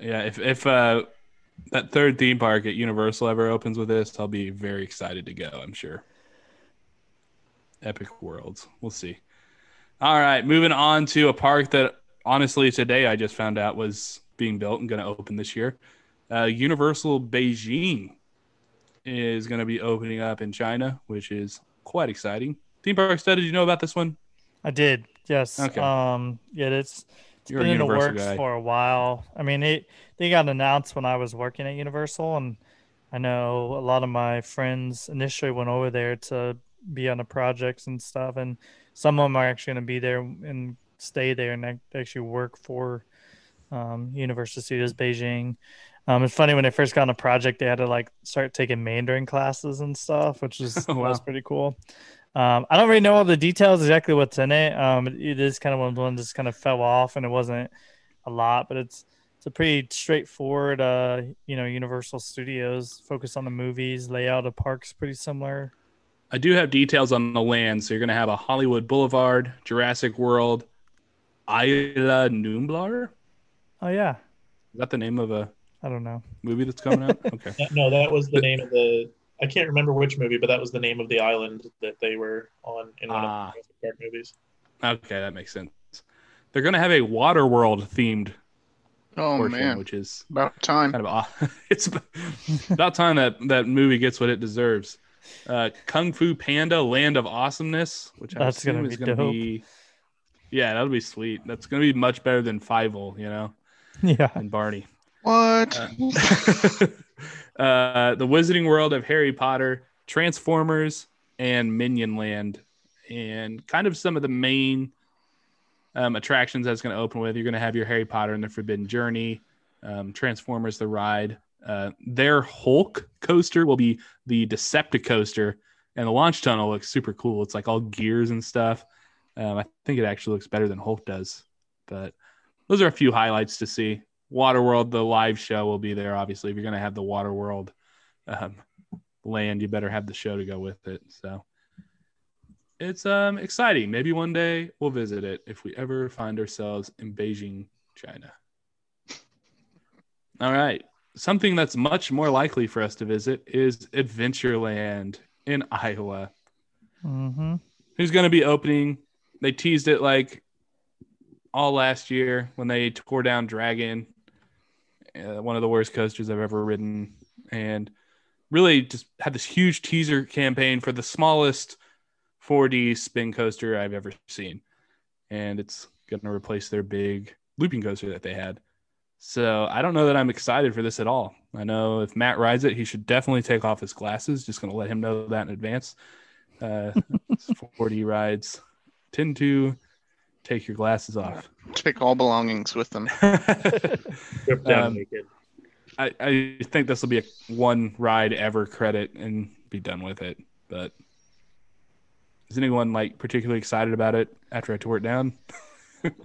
yeah if if uh that third theme park at universal ever opens with this i'll be very excited to go i'm sure epic worlds we'll see all right moving on to a park that honestly today i just found out was being built and going to open this year uh, universal beijing is going to be opening up in china which is quite exciting theme park stud did you know about this one I did, yes. Okay. Um, yeah, it's it's You're been in the works guy. for a while. I mean, it they got announced when I was working at Universal, and I know a lot of my friends initially went over there to be on the projects and stuff, and some of them are actually going to be there and stay there and actually work for um, Universal Studios Beijing. Um, it's funny when I first got on the project, they had to like start taking Mandarin classes and stuff, which is Oh, wow. was pretty cool. Um, I don't really know all the details exactly what's in it. Um, it, it is kind of one of the ones that just kind of fell off, and it wasn't a lot, but it's it's a pretty straightforward, uh, you know, Universal Studios focus on the movies. Layout of parks pretty similar. I do have details on the land. So you're going to have a Hollywood Boulevard, Jurassic World, Isla Nublar. Oh yeah, Is that the name of a I don't know. movie that's coming out? Okay. No, that was the name of the. I can't remember which movie, but that was the name of the island that they were on in one Ah. of the Jurassic Park movies. Okay, that makes sense. They're going to have a Waterworld themed Oh portion, man, which is about time. kind of it's about time that that movie gets what it deserves. Uh, Kung Fu Panda: Land of Awesomeness, which I That's gonna assume be is gonna dope. be. Yeah, that'll be sweet. That's gonna be much better than Fievel, you know, Yeah, and Barney. What? Uh, uh, the Wizarding World of Harry Potter, Transformers, and Minion Land, and kind of some of the main um, attractions that's going to open with. You're going to have your Harry Potter and the Forbidden Journey, um, Transformers the ride. Uh, their Hulk coaster will be the Decepticoaster, and the launch tunnel looks super cool. It's like all gears and stuff. Um, I think it actually looks better than Hulk does, but those are a few highlights to see. Waterworld, the live show will be there. Obviously, if you're going to have the Waterworld um, land, you better have the show to go with it. So it's um exciting. Maybe one day we'll visit it if we ever find ourselves in Beijing, China. All right. Something that's much more likely for us to visit is Adventureland in Iowa. hmm Who's going to be opening? They teased it like all last year when they tore down Dragon, uh, one of the worst coasters I've ever ridden, and really just had this huge teaser campaign for the smallest 4D spin coaster I've ever seen, and it's going to replace their big looping coaster that they had. So I don't know that I'm excited for this at all. I know if Matt rides it, he should definitely take off his glasses. Just going to let him know that in advance. Uh, 4D rides tend to take your glasses off. Take all belongings with them. Um. I, I think this will be a one ride ever credit and be done with it. But is anyone like particularly excited about it after I tore it down?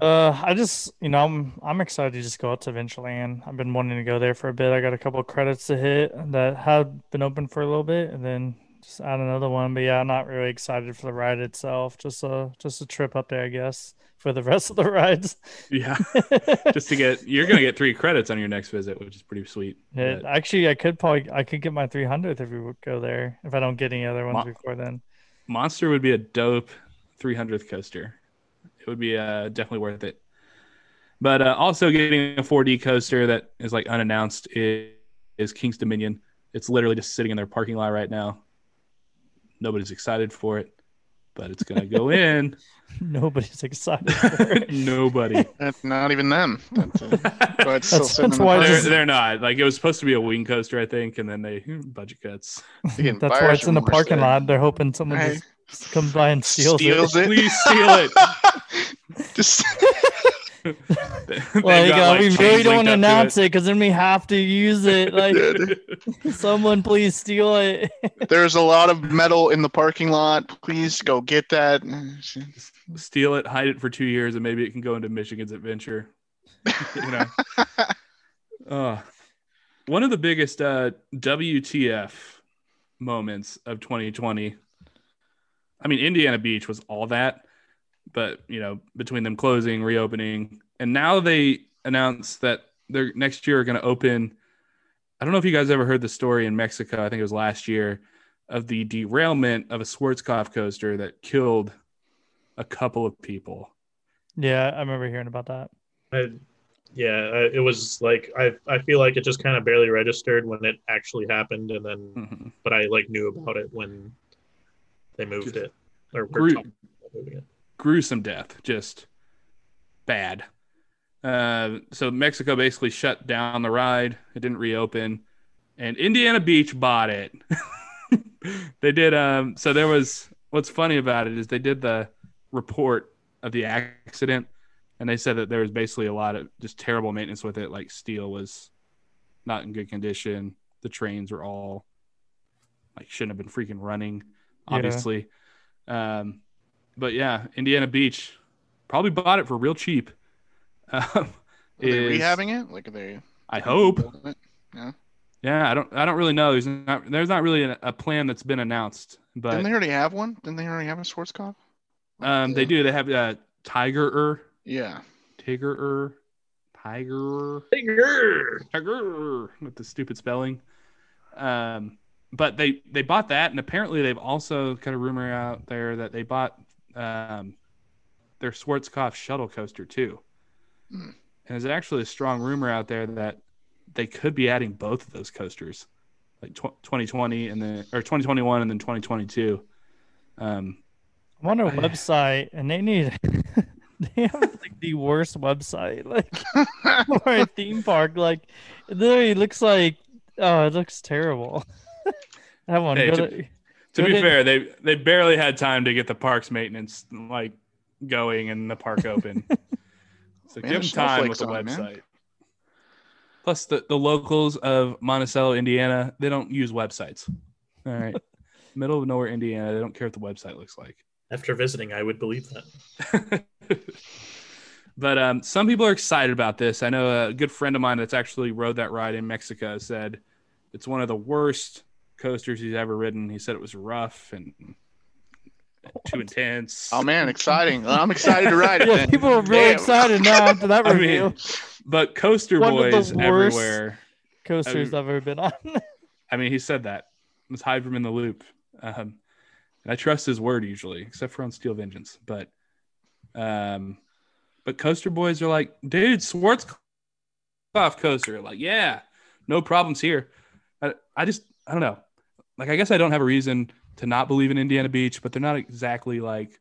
Uh, I just, you know, I'm I'm excited to just go out to Adventureland. I've been wanting to go there for a bit. I got a couple of credits to hit that have been open for a little bit, and then just add another one. But yeah, I'm not really excited for the ride itself. Just a just a trip up there, I guess, for the rest of the rides. Yeah, just to get you're gonna get three credits on your next visit, which is pretty sweet. Yeah, But actually, I could probably I could get my 300th if we would go there. If I don't get any other ones Wow. before then. Monster would be a dope 300th coaster. It would be uh, definitely worth it. But uh, also getting a 4D coaster that is like unannounced is, is Kings Dominion. It's literally just sitting in their parking lot right now. Nobody's excited for it, but it's gonna go in. Nobody's excited for it. Nobody. That's not even them. That's, uh, but it's still That's- that's in the why park. they're, they're not. Like it was supposed to be a wing coaster, I think, and then they hmm, budget cuts. You're That's why it's in the parking there. lot. They're hoping someone Right. just comes by and steals, Steals it. it. Please steal it. Just They've Well, you got, like, we really don't want to announce it because then we have to use it. Like, someone please steal it. there's a lot of metal in the parking lot. Please go get that. steal it, hide it for two years, and maybe it can go into Michigan's adventure. You know, uh, one of the biggest uh, WTF moments of 2020. I mean, Indiana Beach was all that, but you know, between them closing, reopening, and now they announced that they're next year are going to open. I don't know if you guys ever heard the story in Mexico. I think it was last year of the derailment of a Schwarzkopf coaster that killed a couple of people. Yeah, I remember hearing about that. I, yeah, I, it was like I I feel like it just kind of barely registered when it actually happened, and then Mhm. but I like knew about it when they moved it or were Gru- moving it. gruesome death, just bad. Uh, so Mexico basically shut down the ride. It didn't reopen, and Indiana Beach bought it. they did. Um, so there was. What's funny about it is they did the report of the accident, and they said that there was basically a lot of just terrible maintenance with it. Like steel was not in good condition. The trains were all like shouldn't have been freaking running. Yeah. Obviously. Um, but yeah, Indiana Beach probably bought it for real cheap. Um, Are they is rehabbing it? Like are they? I hope. building it? Yeah, I don't. I don't really know. There's not. There's not really a, a plan that's been announced, but Didn't they already have one? Didn't they already have a sports Schwarzkopf? um, they do. They have uh, Tiger Yeah. Tiger Tiger Tiger. Tiger with the stupid spelling. Um, but they they bought that, and apparently they've also got a rumor out there that they bought um, their Schwarzkopf shuttle coaster too. Hmm. And there's actually a strong rumor out there that they could be adding both of those coasters, like tw- 2020 and then or 2021 and then 2022. Um, I'm on a I- website and they need they have like the worst website like for a theme park. Like it literally looks like oh, it looks terrible. That one. Hey, go to- to- to Go be ahead. fair, they they barely had time to get the parks maintenance like going and the park open. so Man, give them time with the on it, man. website. Plus, the, the locals of Monticello, Indiana, they don't use websites. All right, middle of nowhere, Indiana, they don't care what the website looks like. After visiting, I would believe that. but um, some people are excited about this. I know a good friend of mine that's actually rode that ride in Mexico said it's one of the worst coasters he's ever ridden. He said it was rough and too intense. Oh man, exciting! I'm excited to ride it. yeah, people are really Damn. excited now after that I mean, but coaster One of the boys worst- everywhere. Coasters I've ever been on. I mean, he said that. Let's hide from in the loop. Um, and I trust his word usually, except for on Steel Vengeance. But, um, but coaster boys are like, dude, Schwarzkopf coaster. Like, yeah, no problems here. I, I just, I don't know. Like, I guess I don't have a reason to not believe in Indiana Beach, but they're not exactly like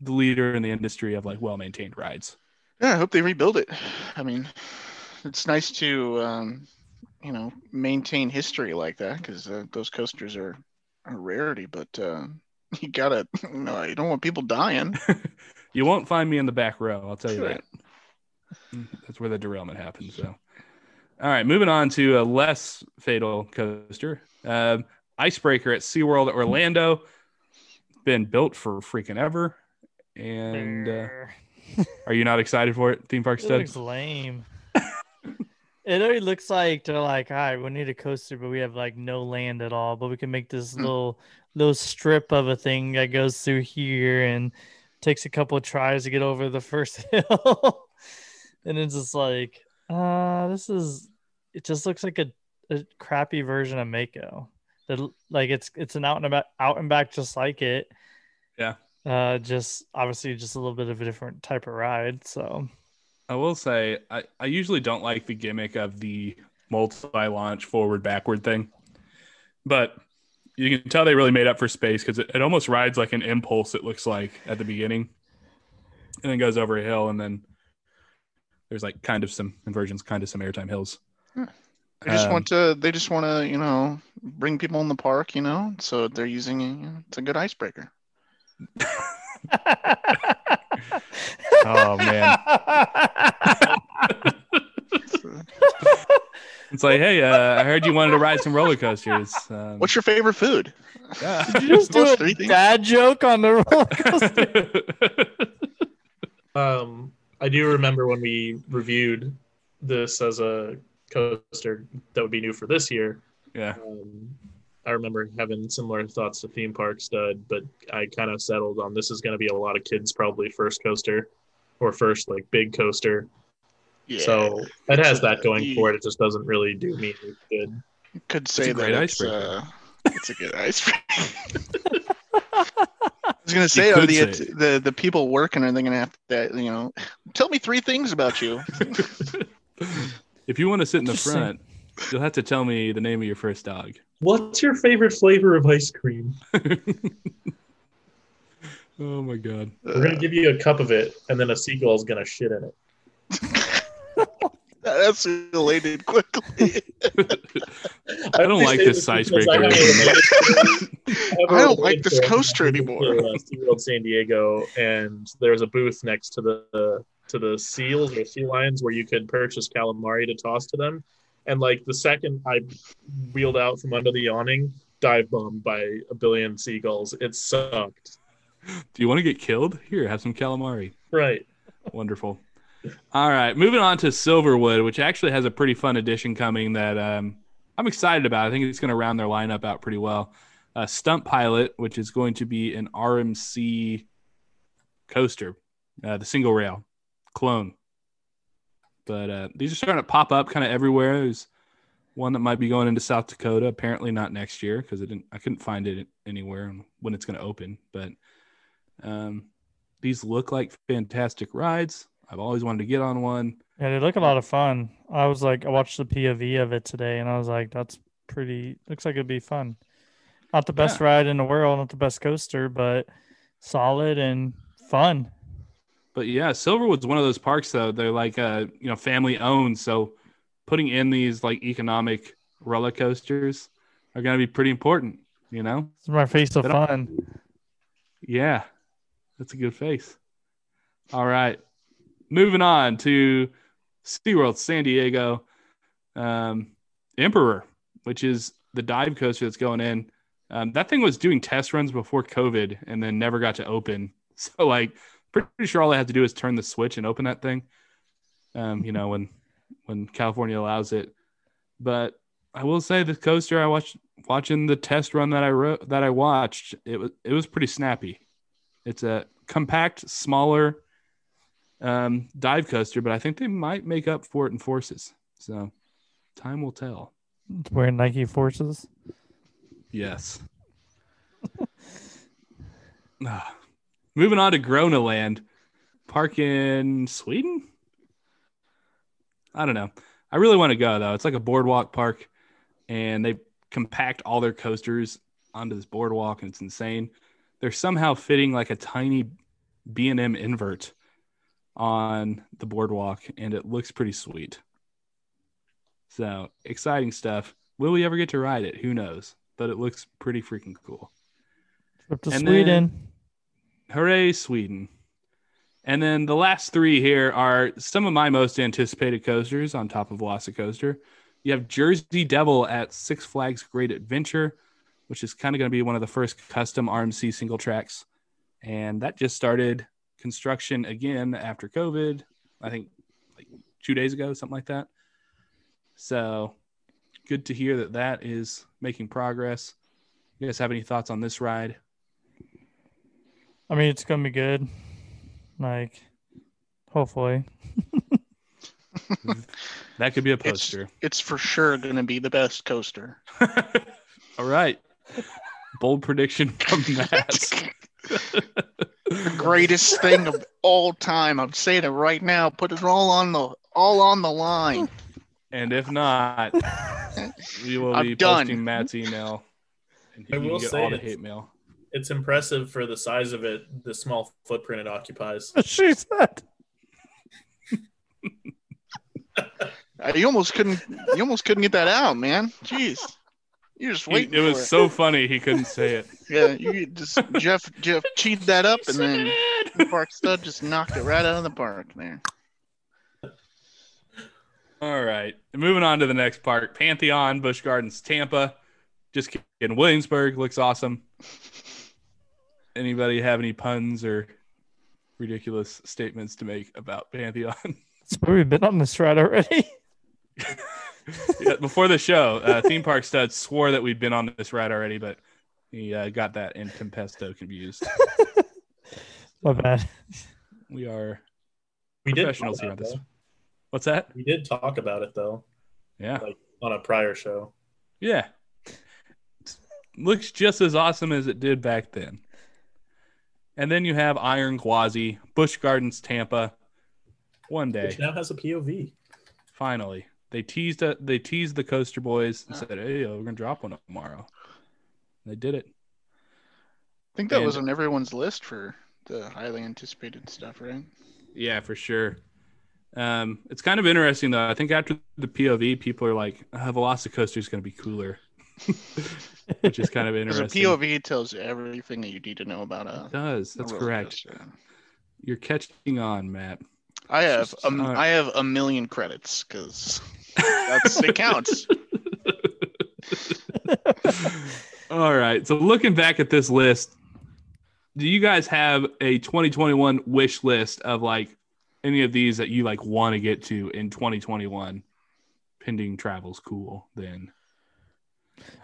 the leader in the industry of like well maintained rides. Yeah, I hope they rebuild it. I mean, it's nice to um, you know maintain history like that because uh, those coasters are a rarity. But uh, you gotta, no, you don't want people dying. you won't find me in the back row. I'll tell you that. That's where the derailment happens. So, all right, moving on to a less fatal coaster, um, Icebreaker at SeaWorld Orlando. Been built for freaking ever. And uh, are you not excited for it, theme park it stud? looks lame. it already looks like they're like, all right, we need a coaster, but we have like no land at all. But we can make this Hmm. little little strip of a thing that goes through here and takes a couple of tries to get over the first hill. and it's just like, uh, this is it just looks like a, a crappy version of Mako. That like it's it's an out and about out and back just like it. Yeah. Uh just obviously just a little bit of a different type of ride. So I will say, I, I usually don't like the gimmick of the multi launch forward backward thing, but you can tell they really made up for space because it, it almost rides like an impulse, it looks like at the beginning, and then goes over a hill, and then there's like kind of some inversions, kind of some airtime hills. They just Um, want to. They just want to, you know, bring people in the park. You know, so they're using. You know, it's a good icebreaker. Oh, man. It's like, hey, uh, I heard you wanted to ride some roller coasters. Um, What's your favorite food? yeah. Did you just do a three dad joke on the roller coaster? Um, I do remember when we reviewed this as a coaster that would be new for this year. yeah. Um, I remember having similar thoughts to theme park stud, but I kind of settled on this is going to be a lot of kids probably first coaster or first like big coaster. Yeah, So it has that going you- for it. It just doesn't really do me any good. you could say that great it's, uh, it's a good icebreaker. I was gonna say, are the say it. the the people working are they gonna have to, you know, tell me three things about you? if you want to sit in the front, you'll have to tell me the name of your first dog. What's your favorite flavor of ice cream? Oh my god. We're gonna give you a cup of it, and then a seagull's gonna shit in it. That's related quickly. I don't like this icebreaker. I I don't like this coaster anymore. Uh, SeaWorld San Diego, and there's a booth next to the to the seals or sea lions where you could purchase calamari to toss to them. And like the second I wheeled out from under the awning, dive bombed by a billion seagulls. It sucked. Do you want to get killed? Here, have some calamari. Right. Wonderful. All right, moving on to Silverwood, which actually has a pretty fun addition coming that um, I'm excited about. I think it's going to round their lineup out pretty well. Uh, Stunt Pilot, which is going to be an RMC coaster, uh, the single rail clone. But uh, these are starting to pop up kind of everywhere. There's one that might be going into South Dakota. Apparently not next year because I didn't. I couldn't find it anywhere when it's going to open. But um, these look like fantastic rides. I've always wanted to get on one. Yeah, they look a lot of fun. I was like, I watched the POV of it today, and I was like, that's pretty. Looks like it'd be fun. Not the best Yeah. ride in the world, not the best coaster, but solid and fun. But yeah, Silverwood's one of those parks though. They're like uh, you know, family owned. So putting in these like economic roller coasters are gonna be pretty important, you know? It's my face of fun. Yeah. That's a good face. All right. Moving on to SeaWorld San Diego. Um, Emperor, which is the dive coaster that's going in. Um, that thing was doing test runs before COVID and then never got to open. So like pretty sure all I had to do is turn the switch and open that thing. Um, you know, when when California allows it. But I will say the coaster I watched watching the test run that I wrote that I watched, it was it was pretty snappy. It's a compact, smaller um, dive coaster, but I think they might make up for it in forces. So time will tell. Wearing Nike Forces. Yes. Ah. Moving on to Gröna Lund, park in Sweden. I don't know. I really want to go though. It's like a boardwalk park, and they compact all their coasters onto this boardwalk, and it's insane. They're somehow fitting like a tiny B and M invert on the boardwalk, and it looks pretty sweet. So exciting stuff. Will we ever get to ride it? Who knows? But it looks pretty freaking cool. Trip to And Sweden. Hooray, Sweden. And then the last three here are some of my most anticipated coasters on top of Velocicoaster. You have Jersey Devil at Six Flags Great Adventure, which is kind of going to be one of the first custom RMC single tracks. And that just started construction again after COVID, I think like two days ago, something like that. So good to hear that that is making progress. You guys have any thoughts on this ride? I mean, it's gonna be good. Like, hopefully. That could be a poster. It's for sure going to be the best coaster. All right. Bold prediction from Matt. the greatest thing of all time. I'm saying it right now. Put it all on the all on the line. and if not, we will I'm be done. posting Matt's email. And I will can get say all the hate mail. It's impressive for the size of it, the small footprint it occupies. she said. You almost couldn't. You almost couldn't get that out, man. Jeez, you're just He- waiting. it was for so funny he couldn't say it. Yeah, you just Jeff Jeff cheated that up, and then Park Stud just knocked it right out of the park there. All right. Moving on to the next park Pantheon, Busch Gardens, Tampa. Just kidding. Williamsburg looks awesome. Anybody have any puns or ridiculous statements to make about Pantheon? So we've been on this ride already. Yeah, before the show, uh, theme park stud swore that we'd been on this ride already, but he uh, got that in Tempesto confused. My bad. We are We professionals talk here on this. it, What's that? We did talk about it though Yeah, on a prior show. yeah. Looks just as awesome as it did back then. And then you have Iron Gwazi, Busch Gardens, Tampa. One day, Which now has a POV. finally, they teased it. They teased the Coaster Boys and said, "Hey, we're gonna drop one tomorrow." They did it. I think that And- was on everyone's list for the highly anticipated stuff, right? Yeah, for sure. Um, it's kind of interesting though. I think after the POV, people are like, uh, "Velocicoaster is going to be cooler," which is kind of Because a interesting. POV tells you everything that you need to know about a. It does that's correct? coaster. You're catching on, Matt. I have a, Alright. Uh, I have a million credits because that's it counts. All right. So looking back at this list, do you guys have a 2021 wish list of like any of these that you like want to get to in 2021, pending travel's cool, then.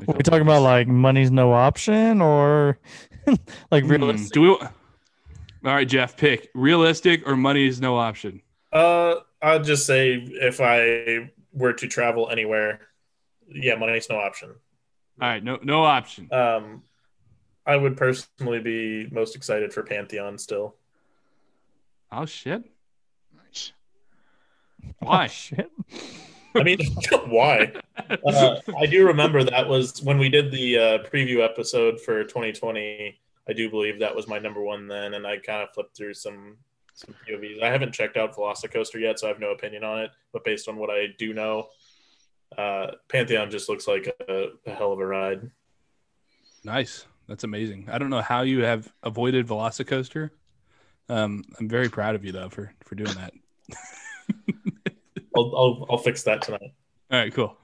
Are we talking about like money's no option or like Hmm, realistic? do we? All right, Jeff, pick realistic or money is no option. Uh, I'd just say if I were to travel anywhere, yeah, money's no option. All right, no no option. Um, I would personally be most excited for Pantheon still. Oh shit! Nice. Why? Oh, shit. I mean, why? Uh, I do remember that was when we did the uh, preview episode for 2020. I do believe that was my number one then, and I kind of flipped through some some POVs. I haven't checked out Velocicoaster yet, so I have no opinion on it. But based on what I do know, uh, Pantheon just looks like a, a hell of a ride. Nice. That's amazing. I don't know how you have avoided Velocicoaster. Um, I'm very proud of you though for for doing that. I'll, I'll I'll fix that tonight. All right, cool.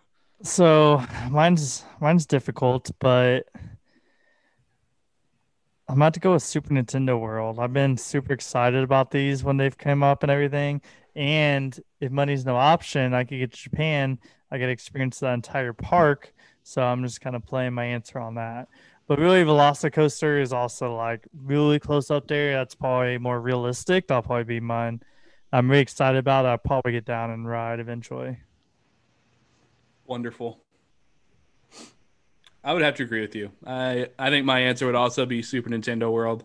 So mine's mine's difficult, but I'm about to go with Super Nintendo World. I've been super excited about these when they've come up and everything. And if money's no option, I could get to Japan. I could experience the entire park. So I'm just kind of playing my answer on that. But really, Velocicoaster is also like really close up there. That's probably more realistic. That'll probably be mine. I'm really excited about it. I'll probably get down and ride eventually. Wonderful. I would have to agree with you. I I think my answer would also be Super Nintendo World.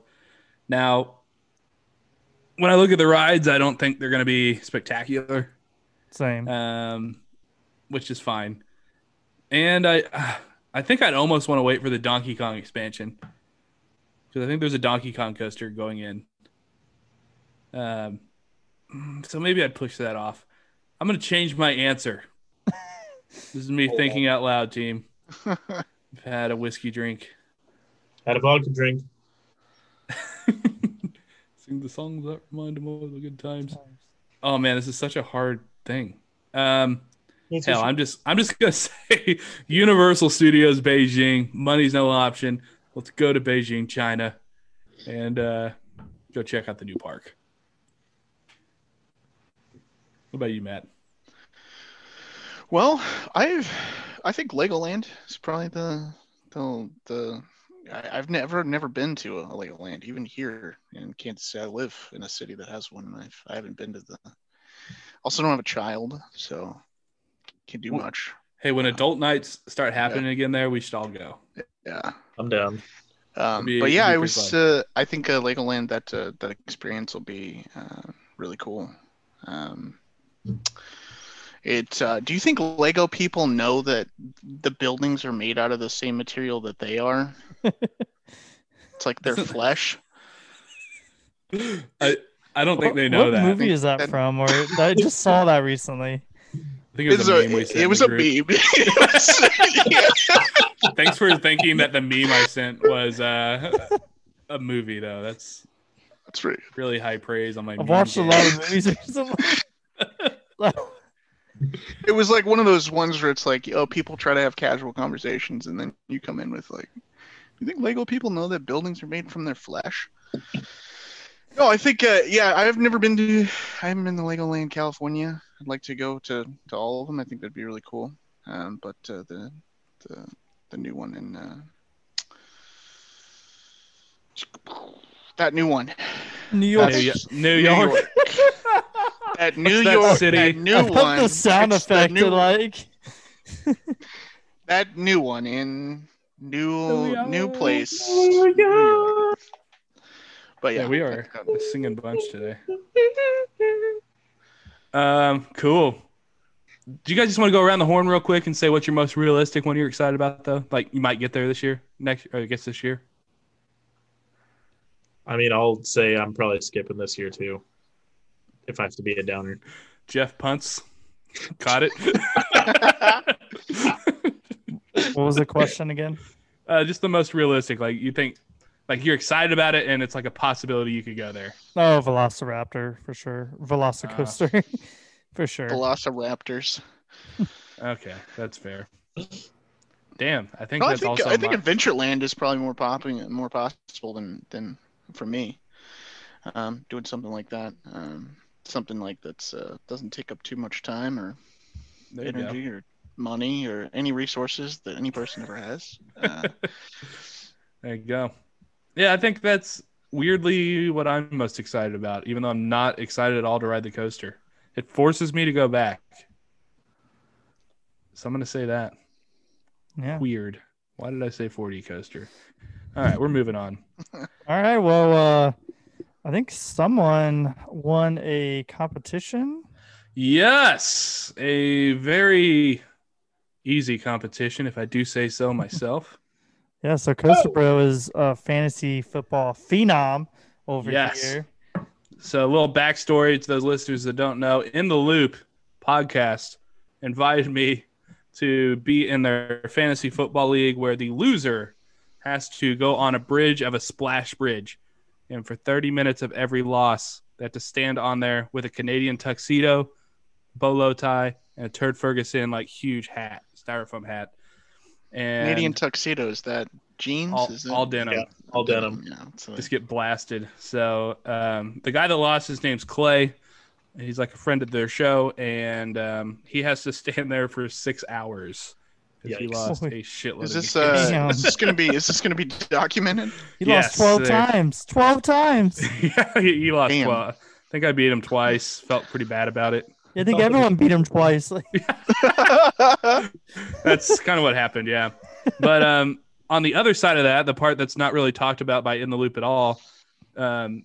Now, when I look at the rides, I don't think they're going to be spectacular, Same. um, which is fine. And I I think I'd almost want to wait for the Donkey Kong expansion because I think there's a Donkey Kong coaster going in. Um, so maybe I'd push that off. I'm going to change my answer. This is me thinking out loud, team. I've had a whiskey drink. Had a vodka drink. Sing the songs that remind him of the good times. Oh man, this is such a hard thing. Um, hell, I'm just I'm just gonna say Universal Studios Beijing. Money's no option. Let's go to Beijing, China, and uh, go check out the new park. What about you, Matt? Well, I've I think Legoland is probably the the the I, I've never never been to a Legoland, even here in Kansas City. I live in a city that has one, and I've I haven't been to the. Also, don't have a child, so can't do Well- much. Hey, when adult nights start happening again, there we should all go. Yeah. I'm down. Um, be- but yeah, I was. Uh, I think uh, Legoland that uh, that experience will be uh, really cool. Um, it. Uh, do you think Lego people know that the buildings are made out of the same material that they are? it's like their flesh. I I don't think What- they know what that. movie is that That- from? Or I just saw that recently. I think it was It's a a- meme we it was a group. meme. It was- Thanks for thinking that the meme I sent was uh, a movie, though. That's That's right. really high praise on my. I've meme watched a lot of movies recently. It was like one of those ones where it's like, oh, people try to have casual conversations, and then you come in with like, you think Lego people know that buildings are made from their flesh? No, I think, uh, yeah, I've never been to, I haven't been to Legoland, California. I'd like to go to, to all of them. I think that'd be really cool. Um, but uh, the, the the new one in uh, that new one, New York. New, Yo- New New York. York. that New that York, city? that new I love one. the sound it's the effect. new- to like that new one in new New new York. place. New York. But yeah, Yeah, we are a singing bunch today. Um, cool. Do you guys just want to go around the horn real quick and say what's your most realistic one you're excited about, though? Like you might get there this year, next, or I guess this year. I mean, I'll say I'm probably skipping this year too, if I have to be a downer. Jeff punts, caught it. what was the question again? uh, just the most realistic. Like you think, like you're excited about it, and it's like a possibility you could go there. Oh, Velociraptor for sure. Velocicoaster for sure. Velociraptors. Okay, that's fair. Damn, I think Well, I that's think also. I think my- Adventureland is probably more popping, more possible than than for me. Um, doing something like that. Um, something like that's uh, doesn't take up too much time or There go. energy or money or any resources that any person ever has. Uh, There you go. Yeah, I think that's weirdly what I'm most excited about, even though I'm not excited at all to ride the coaster. It forces me to go back. So I'm going to say that. Yeah. Weird. Why did I say 4D coaster? All right, we're moving on. All right. Well, uh, I think someone won a competition. Yes, a very easy competition, if I do say so myself. Yeah. So Coaster Bro is a fantasy football phenom over Yes. here. So a little backstory to those listeners that don't know. In the Loop podcast invited me to be in their fantasy football league where the loser has to go on a bridge of a splash bridge. And for 30 minutes of every loss, they have to stand on there with a Canadian tuxedo, bolo tie, and a Turd Ferguson like huge hat, styrofoam hat. And Canadian tuxedo is that jeans? all, is that all denim Yeah. All denim. Yeah, it's just get blasted. So um, the guy that lost, his name's Clay. He's like a friend of their show, and um, he has to stand there for six hours because he lost a Holy- shitload. is this games. uh, Damn. is this gonna be is this gonna be documented? He Yes, lost 12 there. times. 12 times. yeah, he, he lost. Damn. Well, I think I beat him twice. Felt pretty bad about it. I think everyone beat him twice. Like, That's kind of what happened. Yeah, but um, on the other side of that, the part that's not really talked about by In the Loop at all, um,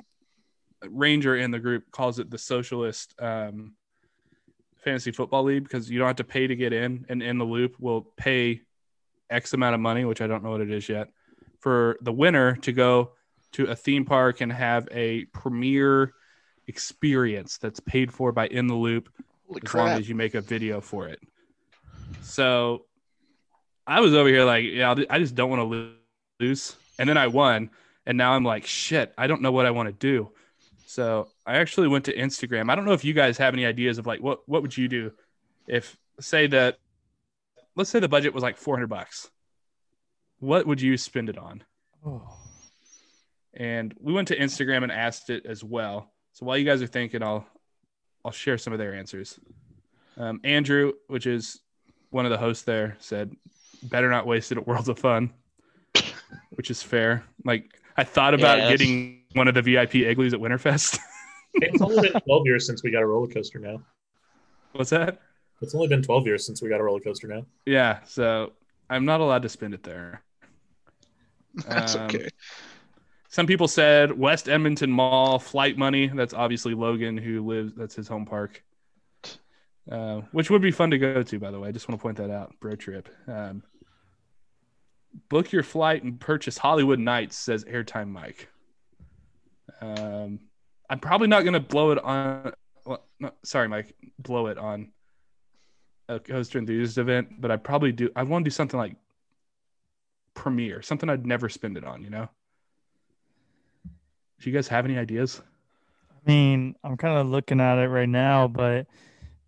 Ranger in the group calls it the socialist um, fantasy football league because you don't have to pay to get in, and In the Loop will pay X amount of money, which I don't know what it is yet, for the winner to go to a theme park and have a premier experience that's paid for by In the Loop Holy as long as you make a video for it. So I was over here like, yeah, I just don't want to lose. And then I won. And now I'm like, shit, I don't know what I want to do. So I actually went to Instagram. I don't know if you guys have any ideas of like, what, what would you do if say that, let's say the budget was like 400 bucks. What would you spend it on? oh, and we went to Instagram and asked it as well. So while you guys are thinking, I'll I'll share some of their answers. Um, Andrew, which is one of the hosts there, said, "Better not waste it at Worlds of Fun," which is fair. Like I thought about Yes. getting one of the VIP igloos at Winterfest. It's only been 12 years since we got a roller coaster now. What's that? It's only been 12 years since we got a roller coaster now. Yeah, so I'm not allowed to spend it there. That's um, okay. Some people said West Edmonton Mall flight money. That's obviously Logan who lives. That's his home park, uh, which would be fun to go to. By the way, I just want to point that out. Bro trip. Um, book your flight and purchase Hollywood Nights. Says Airtime Mike. Um, I'm probably not gonna blow it on. Well, no, sorry, Mike. Blow it on a coaster enthusiast event, but I probably do. I want to do something like premiere, something I'd never spend it on. You know. Do you guys have any ideas? I mean, I'm kind of looking at it right now, but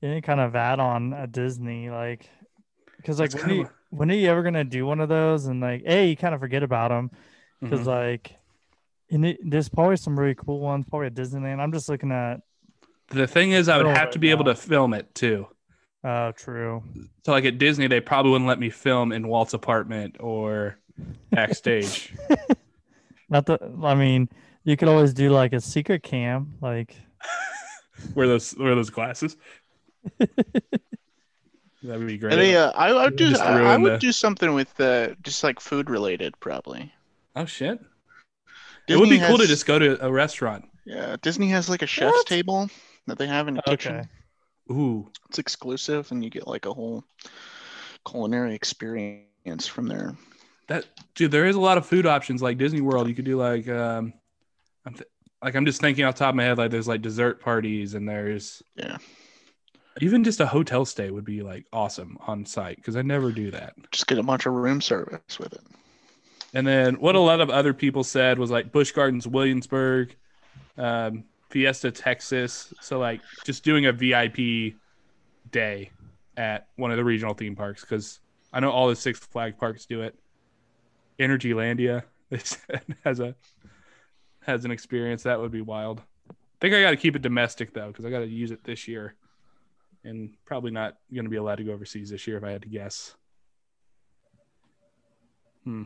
any kind of add on at Disney, like, because like, when are, you, kinda when are you ever gonna do one of those? And like, a, you kind of forget about them because Mhm. like, and it, there's probably some really cool ones, probably at Disneyland. I'm just looking at. The thing is, I would have right to be able to film it too. Oh, true. So, like at Disney, they probably wouldn't let me film in Walt's apartment or backstage. Not the. I mean, you could always do like a secret cam, like. wear those wear those glasses. That would be great. And they, uh, I, I would do I, I would the- do something with uh, just like food related probably. oh shit! It would be Disney cool to just go to a restaurant. Yeah, Disney has like a chef's What? table that they have in the kitchen. Okay. Ooh, It's exclusive, and you get like a whole culinary experience from there. that dude. There is a lot of food options like Disney World. You could do like um, I'm th- like I'm just thinking off the top of my head. Like there's like dessert parties and there's Yeah, even just a hotel stay would be like awesome on site because I never do that. just get a bunch of room service with it. And then what a lot of other people said was like Busch Gardens, Williamsburg, um, Fiesta, Texas. So like just doing a VIP day at one of the regional theme parks because I know all the Six Flag parks do it. Energylandia has a has an experience that would be wild. I think I got to keep it domestic though, because I got to use it this year, and probably not going to be allowed to go overseas this year if I had to guess. Hmm.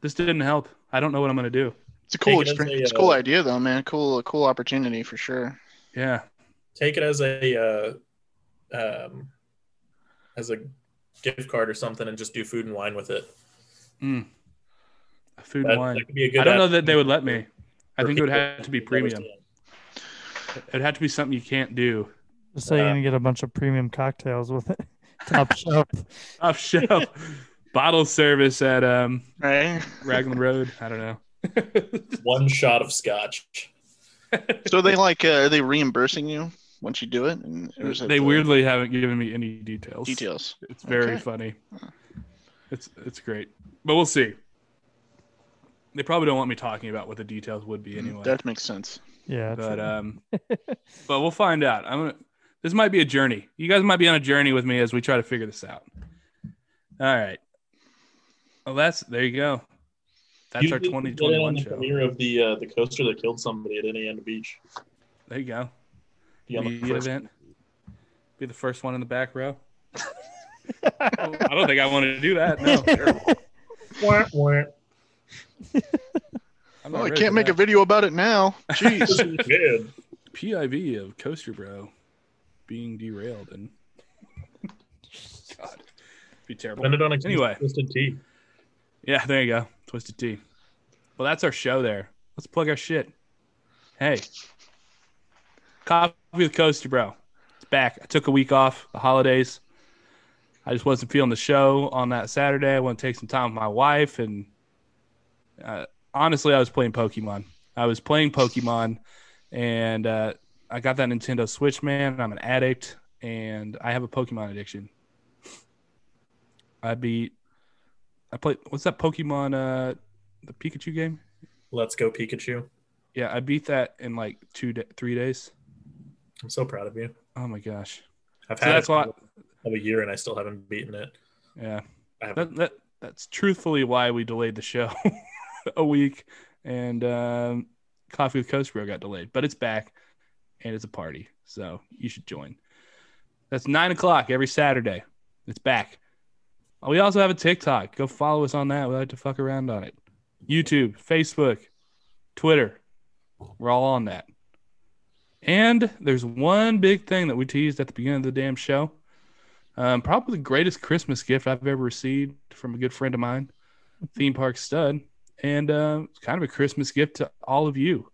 This didn't help. I don't know what I'm going to do. It's a cool, it experience. a, it's a cool uh, idea though, man. Cool, cool opportunity for sure. Yeah. Take it as a uh, um, as a gift card or something, and just do food and wine with it. Mm. Food That, and wine. that could be a good. I don't know that they would let me. I think it would have to be premium. it. It'd have to be something you can't do. Just so you're Uh, gonna get a bunch of premium cocktails with it. Top shelf. Top shelf bottle service at um Right. Raglan Road. I don't know. One shot of scotch. so they like, uh, are they reimbursing you once you do it? And it, they uh, weirdly haven't given me any details. details. It's very Okay. funny. It's it's great, but we'll see. They probably don't want me talking about what the details would be anyway. That makes sense. Yeah. but true. um, but we'll find out. I'm gonna. This might be a journey. You guys might be on a journey with me as we try to figure this out. All right. Well, that's there you go. That's You our did get in 2021 on the show. premiere of the uh, the coaster that killed somebody at Indiana Beach. There you go. Be on the first- event. Be the first one in the back row. I don't think I want to do that. No, Wah, wah. I'm Oh, not I can't for make a video about it now. Jeez. Good. PIV of Coaster Bro being derailed and God, be terrible. Blend it on a Anyway. Yeah, there you go. Twisted Tea. Well, that's our show there. Let's plug our shit. Hey, Coffee with Coaster Bro. It's back. I took a week off, the holidays. I just wasn't feeling the show on that Saturday. I want to take some time with my wife. And uh, honestly, I was playing Pokemon. I was playing Pokemon, and uh, I got that Nintendo Switch, man. I'm an addict, and I have a Pokemon addiction. I beat I played. What's that Pokemon? Uh, the Pikachu game. Let's go Pikachu. Yeah, I beat that in like two, three days. I'm so proud of you. Oh my gosh. I've So had that's why. of a year and I still haven't beaten it. Yeah, I that, that that's truthfully why we delayed the show a week, and um, Coffee with Coaster Bro got delayed, but it's back, and it's a party, so you should join. That's nine o'clock every Saturday. It's back. We also have a TikTok. Go follow us on that. We like to fuck around on it. YouTube, Facebook, Twitter. We're all on that. And there's one big thing that we teased at the beginning of the damn show. Um, probably the greatest Christmas gift I've ever received from a good friend of mine, Theme Park Stud. And uh, it's kind of a Christmas gift to all of you.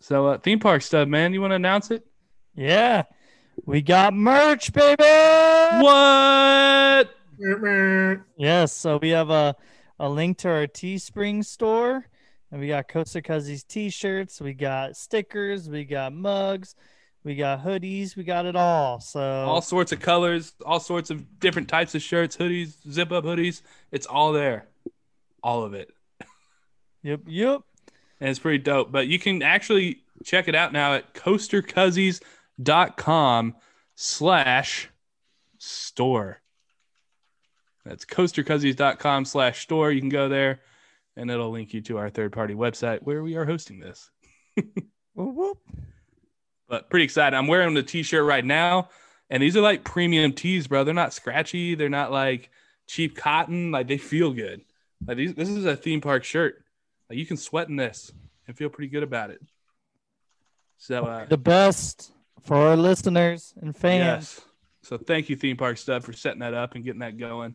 So, uh, Theme Park Stud, man, you want to announce it? yeah. We got merch, baby. What? Yes, so we have a, a link to our Teespring store, and we got Coaster Cuzzies t-shirts, we got stickers, we got mugs, we got hoodies, we got it all. So All sorts of colors, all sorts of different types of shirts, hoodies, zip up hoodies. It's all there. All of it. yep, yep. and it's pretty dope. But you can actually check it out now at coastercuzzies.com slash store. That's coastercuzzies.com slash store. You can go there and it'll link you to our third party website where we are hosting this. But pretty excited. I'm wearing the t-shirt right now. And these are like premium tees, bro. They're not scratchy. They're not like cheap cotton. Like they feel good. Like these, this is a theme park shirt. Like you can sweat in this and feel pretty good about it. So uh, The best for our listeners and fans. yes. So thank you, Theme Park Stud, for setting that up and getting that going.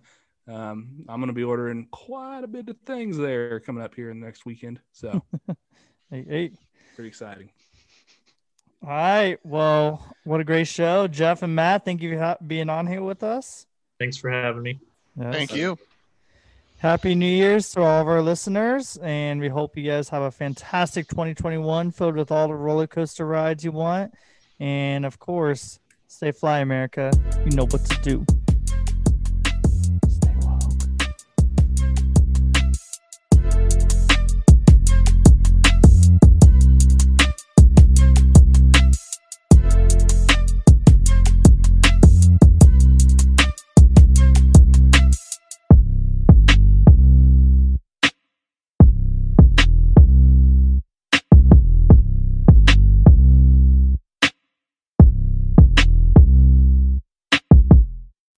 Um, I'm gonna be ordering quite a bit of things there coming up here in the next weekend. So Hey, hey. pretty exciting. All right. Well, what a great show, Jeff and Matt. Thank you for being on here with us. Thanks for having me. Yes. Thank you. Happy New Year's to all of our listeners, and we hope you guys have a fantastic 2021 filled with all the roller coaster rides you want. And of course, stay fly, America. You know what to do.